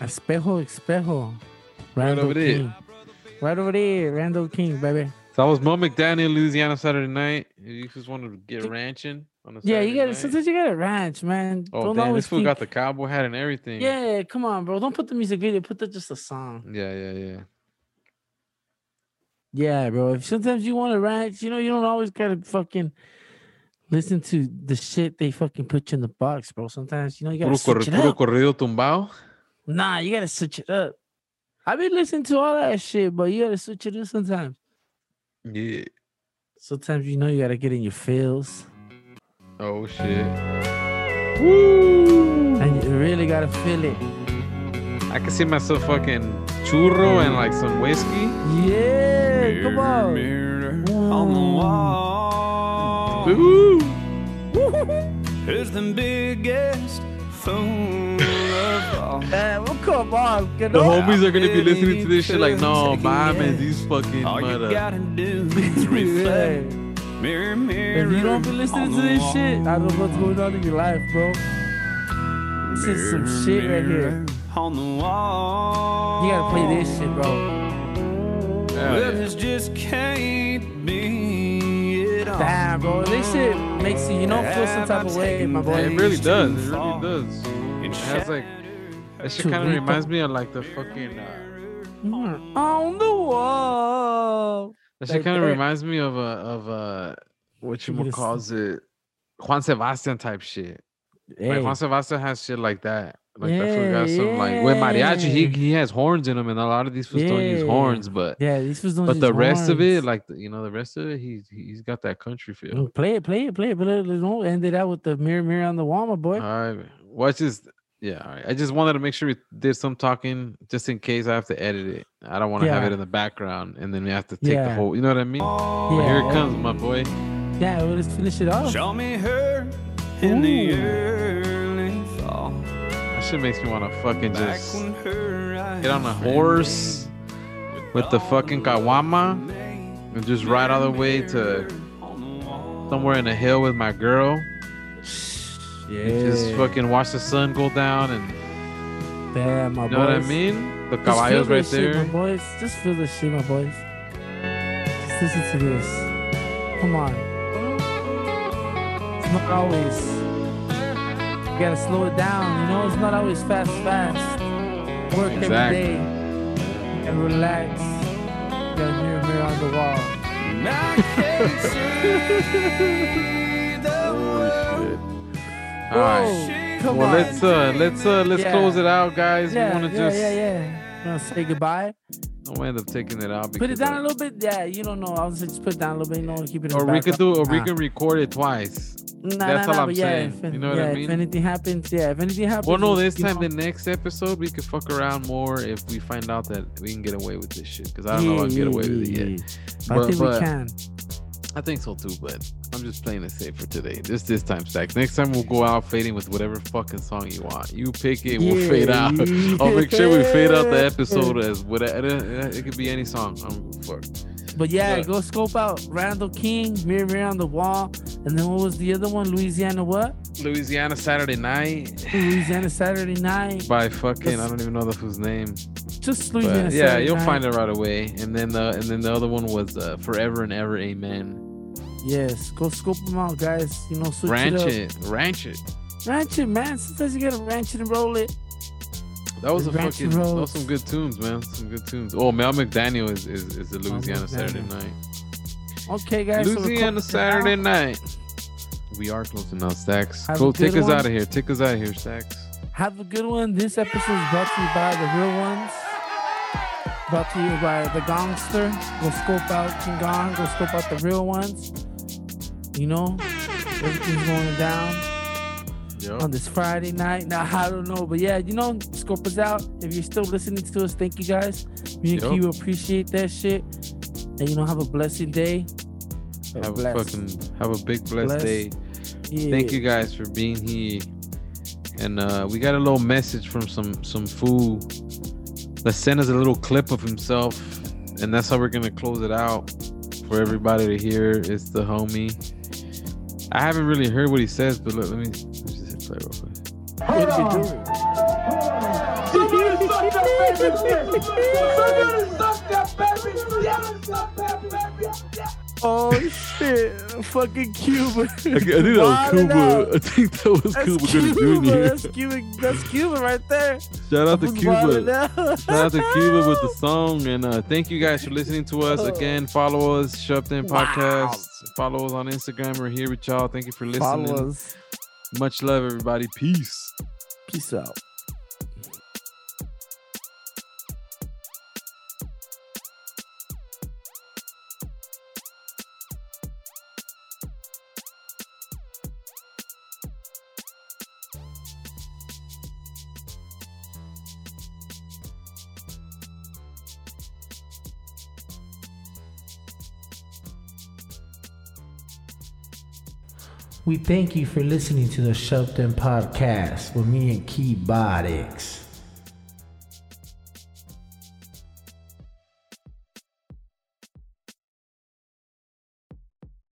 [SPEAKER 3] Espejo, espejo. Randall right
[SPEAKER 2] over there.
[SPEAKER 3] Right over there, Randall King, baby.
[SPEAKER 2] So I was Mo McDaniel, in Louisiana Saturday night. You just wanted to get ranching on a
[SPEAKER 3] Yeah, you gotta
[SPEAKER 2] night.
[SPEAKER 3] sometimes you gotta ranch, man.
[SPEAKER 2] Oh
[SPEAKER 3] Don't
[SPEAKER 2] damn, this fool
[SPEAKER 3] think,
[SPEAKER 2] got the cowboy hat and everything.
[SPEAKER 3] Yeah, come on, bro. Don't put the music video, put the just a song.
[SPEAKER 2] yeah, yeah, yeah.
[SPEAKER 3] Yeah, bro. If sometimes you want to ranch, you know, you don't always gotta fucking listen to the shit they fucking put you in the box, bro. Sometimes you know you gotta
[SPEAKER 2] Puro,
[SPEAKER 3] switch it
[SPEAKER 2] puro
[SPEAKER 3] up.
[SPEAKER 2] corrido.
[SPEAKER 3] Nah, you gotta switch it up. I've been listening to all that shit, but you gotta switch it up sometimes.
[SPEAKER 2] Yeah.
[SPEAKER 3] Sometimes you know you gotta get in your feels,
[SPEAKER 2] Oh shit.
[SPEAKER 3] and you really gotta feel it.
[SPEAKER 2] I can see myself fucking churro and like some whiskey.
[SPEAKER 3] Yeah, come on.
[SPEAKER 8] mirror on the wall.
[SPEAKER 2] Ooh.
[SPEAKER 8] Who's the biggest fool of all?
[SPEAKER 3] Man, well, come on. Get
[SPEAKER 2] The
[SPEAKER 3] on.
[SPEAKER 2] homies are gonna be listening to this shit like, no,
[SPEAKER 8] Take it,
[SPEAKER 2] man, these fucking
[SPEAKER 8] All you
[SPEAKER 2] mother.
[SPEAKER 8] gotta do is reflect.
[SPEAKER 3] Yeah.
[SPEAKER 8] Mirror, mirror.
[SPEAKER 3] If you don't be listening to
[SPEAKER 8] the
[SPEAKER 3] this shit, I don't know what's going on in your life, bro. This is some
[SPEAKER 8] Mirror,
[SPEAKER 3] shit right here.
[SPEAKER 8] Mirror On the wall.
[SPEAKER 3] You gotta play this shit, bro.
[SPEAKER 2] Hell
[SPEAKER 8] Well,
[SPEAKER 2] yeah.
[SPEAKER 8] this just can't be it all.
[SPEAKER 3] Damn, bro. This shit makes you, you know, feel some type of way, my boy.
[SPEAKER 2] It really does. It really does. It has like that shit kind of reminds me of like the fucking. Uh,
[SPEAKER 3] On the wall.
[SPEAKER 2] that shit kind of reminds me of a of a what you would
[SPEAKER 3] this-
[SPEAKER 2] calls it Joan Sebastian type shit. Like Joan Sebastian has shit like that. Like that fool got
[SPEAKER 3] Yeah,
[SPEAKER 2] some like with mariachi, he he has horns in him, and a lot of these fools don't use horns, but
[SPEAKER 3] yeah, these was
[SPEAKER 2] but the rest of it, like the- you know, the rest of it, he's he's got that country feel.
[SPEAKER 3] Mm, play it, play it, play it, but it, it don't end it out with the mirror, mirror on the wall, my boy.
[SPEAKER 2] All right, watch this. Yeah, all right. I just wanted to make sure we did some talking, just in case I have to edit it. I don't want to have it in the background, and then we have to take the whole. You know what I mean? But
[SPEAKER 3] yeah,
[SPEAKER 2] here it comes, my boy.
[SPEAKER 3] Yeah, well, let's finish it off.
[SPEAKER 8] Show me her in the
[SPEAKER 3] Ooh.
[SPEAKER 8] early fall.
[SPEAKER 2] That shit makes me want to fucking just
[SPEAKER 8] when her eyes
[SPEAKER 2] get on a horse with the fucking caguama, and just ride all the way to somewhere in a hill with my girl.
[SPEAKER 3] Yeah.
[SPEAKER 2] And just fucking watch the sun go down and
[SPEAKER 3] Damn, my boy.
[SPEAKER 2] you know what I mean? The
[SPEAKER 3] Just feel
[SPEAKER 2] caballos right
[SPEAKER 3] shit,
[SPEAKER 2] there.
[SPEAKER 3] my boys. Just feel the shit, my boys. Just listen to this. Come on. It's not always. You gotta slow it down. You know, it's not always fast, fast. Work
[SPEAKER 2] Exactly.
[SPEAKER 3] every day. and relax. You gotta mirror, mirror on the wall.
[SPEAKER 2] All right.
[SPEAKER 3] Whoa,
[SPEAKER 2] Well,
[SPEAKER 3] on.
[SPEAKER 2] let's uh, let's uh, let's
[SPEAKER 3] Yeah.
[SPEAKER 2] close it out, guys.
[SPEAKER 3] yeah,
[SPEAKER 2] we want to
[SPEAKER 3] yeah,
[SPEAKER 2] just
[SPEAKER 3] yeah, yeah. You wanna say goodbye?
[SPEAKER 2] I'll end up taking it out.
[SPEAKER 3] Put it down a little bit. Yeah, you don't know. I was just put it down a little bit. You know, keep it. in
[SPEAKER 2] Or we could do, or we
[SPEAKER 3] ah.
[SPEAKER 2] can record it twice.
[SPEAKER 3] Nah,
[SPEAKER 2] That's
[SPEAKER 3] nah,
[SPEAKER 2] all
[SPEAKER 3] nah,
[SPEAKER 2] I'm
[SPEAKER 3] but yeah,
[SPEAKER 2] saying.
[SPEAKER 3] If,
[SPEAKER 2] You know what
[SPEAKER 3] yeah,
[SPEAKER 2] I
[SPEAKER 3] If anything happens, yeah. If anything happens,
[SPEAKER 2] Well, no, this time
[SPEAKER 3] know,
[SPEAKER 2] the next episode we could fuck around more if we find out that we can get away with this shit. Because I don't know if I can get away with it yet.
[SPEAKER 3] yeah. I think
[SPEAKER 2] but-
[SPEAKER 3] we can.
[SPEAKER 2] I think so too, but I'm just playing it safe for today. Just this time, Stack. Next time we'll go out fading with whatever fucking song you want. You pick it, we'll
[SPEAKER 3] Yeah,
[SPEAKER 2] fade out. I'll make sure we fade out the episode as whatever. It could be any song. I'm fuck.
[SPEAKER 3] But yeah,
[SPEAKER 2] But-
[SPEAKER 3] go scope out Randall King, Mirror Mirror on the Wall, and then what was the other one? Louisiana what?
[SPEAKER 2] Louisiana Saturday Night
[SPEAKER 3] Louisiana Saturday Night.
[SPEAKER 2] by fucking I don't even know the whose name.
[SPEAKER 3] Just
[SPEAKER 2] But
[SPEAKER 3] Louisiana
[SPEAKER 2] yeah,
[SPEAKER 3] Saturday
[SPEAKER 2] you'll
[SPEAKER 3] Night.
[SPEAKER 2] find it right away. And then the and then the other one was uh, Forever and Ever Amen.
[SPEAKER 3] Yes, go scope them out, guys. You know, switch
[SPEAKER 2] Ranch
[SPEAKER 3] it up.
[SPEAKER 2] it, ranch it.
[SPEAKER 3] Ranch it, man. Sometimes you gotta ranch it and roll it.
[SPEAKER 2] That was a fucking. That was some good tunes, man. Some good tunes. Oh, Mel McDaniel is is, is the Louisiana Saturday Night.
[SPEAKER 3] Okay, guys.
[SPEAKER 2] Louisiana
[SPEAKER 3] it
[SPEAKER 2] Saturday
[SPEAKER 3] out.
[SPEAKER 2] night. We are closing out, Stacks.
[SPEAKER 3] Have
[SPEAKER 2] Cool. Take
[SPEAKER 3] good
[SPEAKER 2] us out of here. Take us out of here, Stacks.
[SPEAKER 3] Have a good one. This episode is brought to you by the real ones. Brought to you by the Gongster. Go scope out King Gong. Go scope out the real ones. You know, everything's going down on this Friday night. Now I don't know, but yeah, you know, scope us out. If you're still listening to us, thank you guys. Me and
[SPEAKER 2] Yep.
[SPEAKER 3] Q appreciate that shit. And you know, have a blessed day.
[SPEAKER 2] Have a
[SPEAKER 3] Bless.
[SPEAKER 2] fucking have a big blessed
[SPEAKER 3] Bless.
[SPEAKER 2] day.
[SPEAKER 3] Yeah.
[SPEAKER 2] Thank you guys for being here. And uh, we got a little message from some some fool that sent us a little clip of himself, and that's how we're gonna close it out for everybody to hear. It's the homie. I haven't really heard what he says, but look, let me, let me just hit play real quick.
[SPEAKER 3] What are you doing? Oh shit! Fucking Cuba.
[SPEAKER 2] I, think that was Cuba. I think that was
[SPEAKER 3] That's
[SPEAKER 2] Cuba
[SPEAKER 3] Cuba.
[SPEAKER 2] Gooding Jr.
[SPEAKER 3] That's Cuba. That's Cuba right there.
[SPEAKER 2] Shout out to Cuba. Shout out to Cuba with the song. And uh, thank you guys for listening to us. Again, follow us, Shut In
[SPEAKER 3] Wow.
[SPEAKER 2] Podcast. Follow us on Instagram. We're here with y'all. Thank you for listening. Much love, everybody. Peace.
[SPEAKER 3] Peace out.
[SPEAKER 1] We thank you for listening to the Shelton Podcast with me and Key Bodics.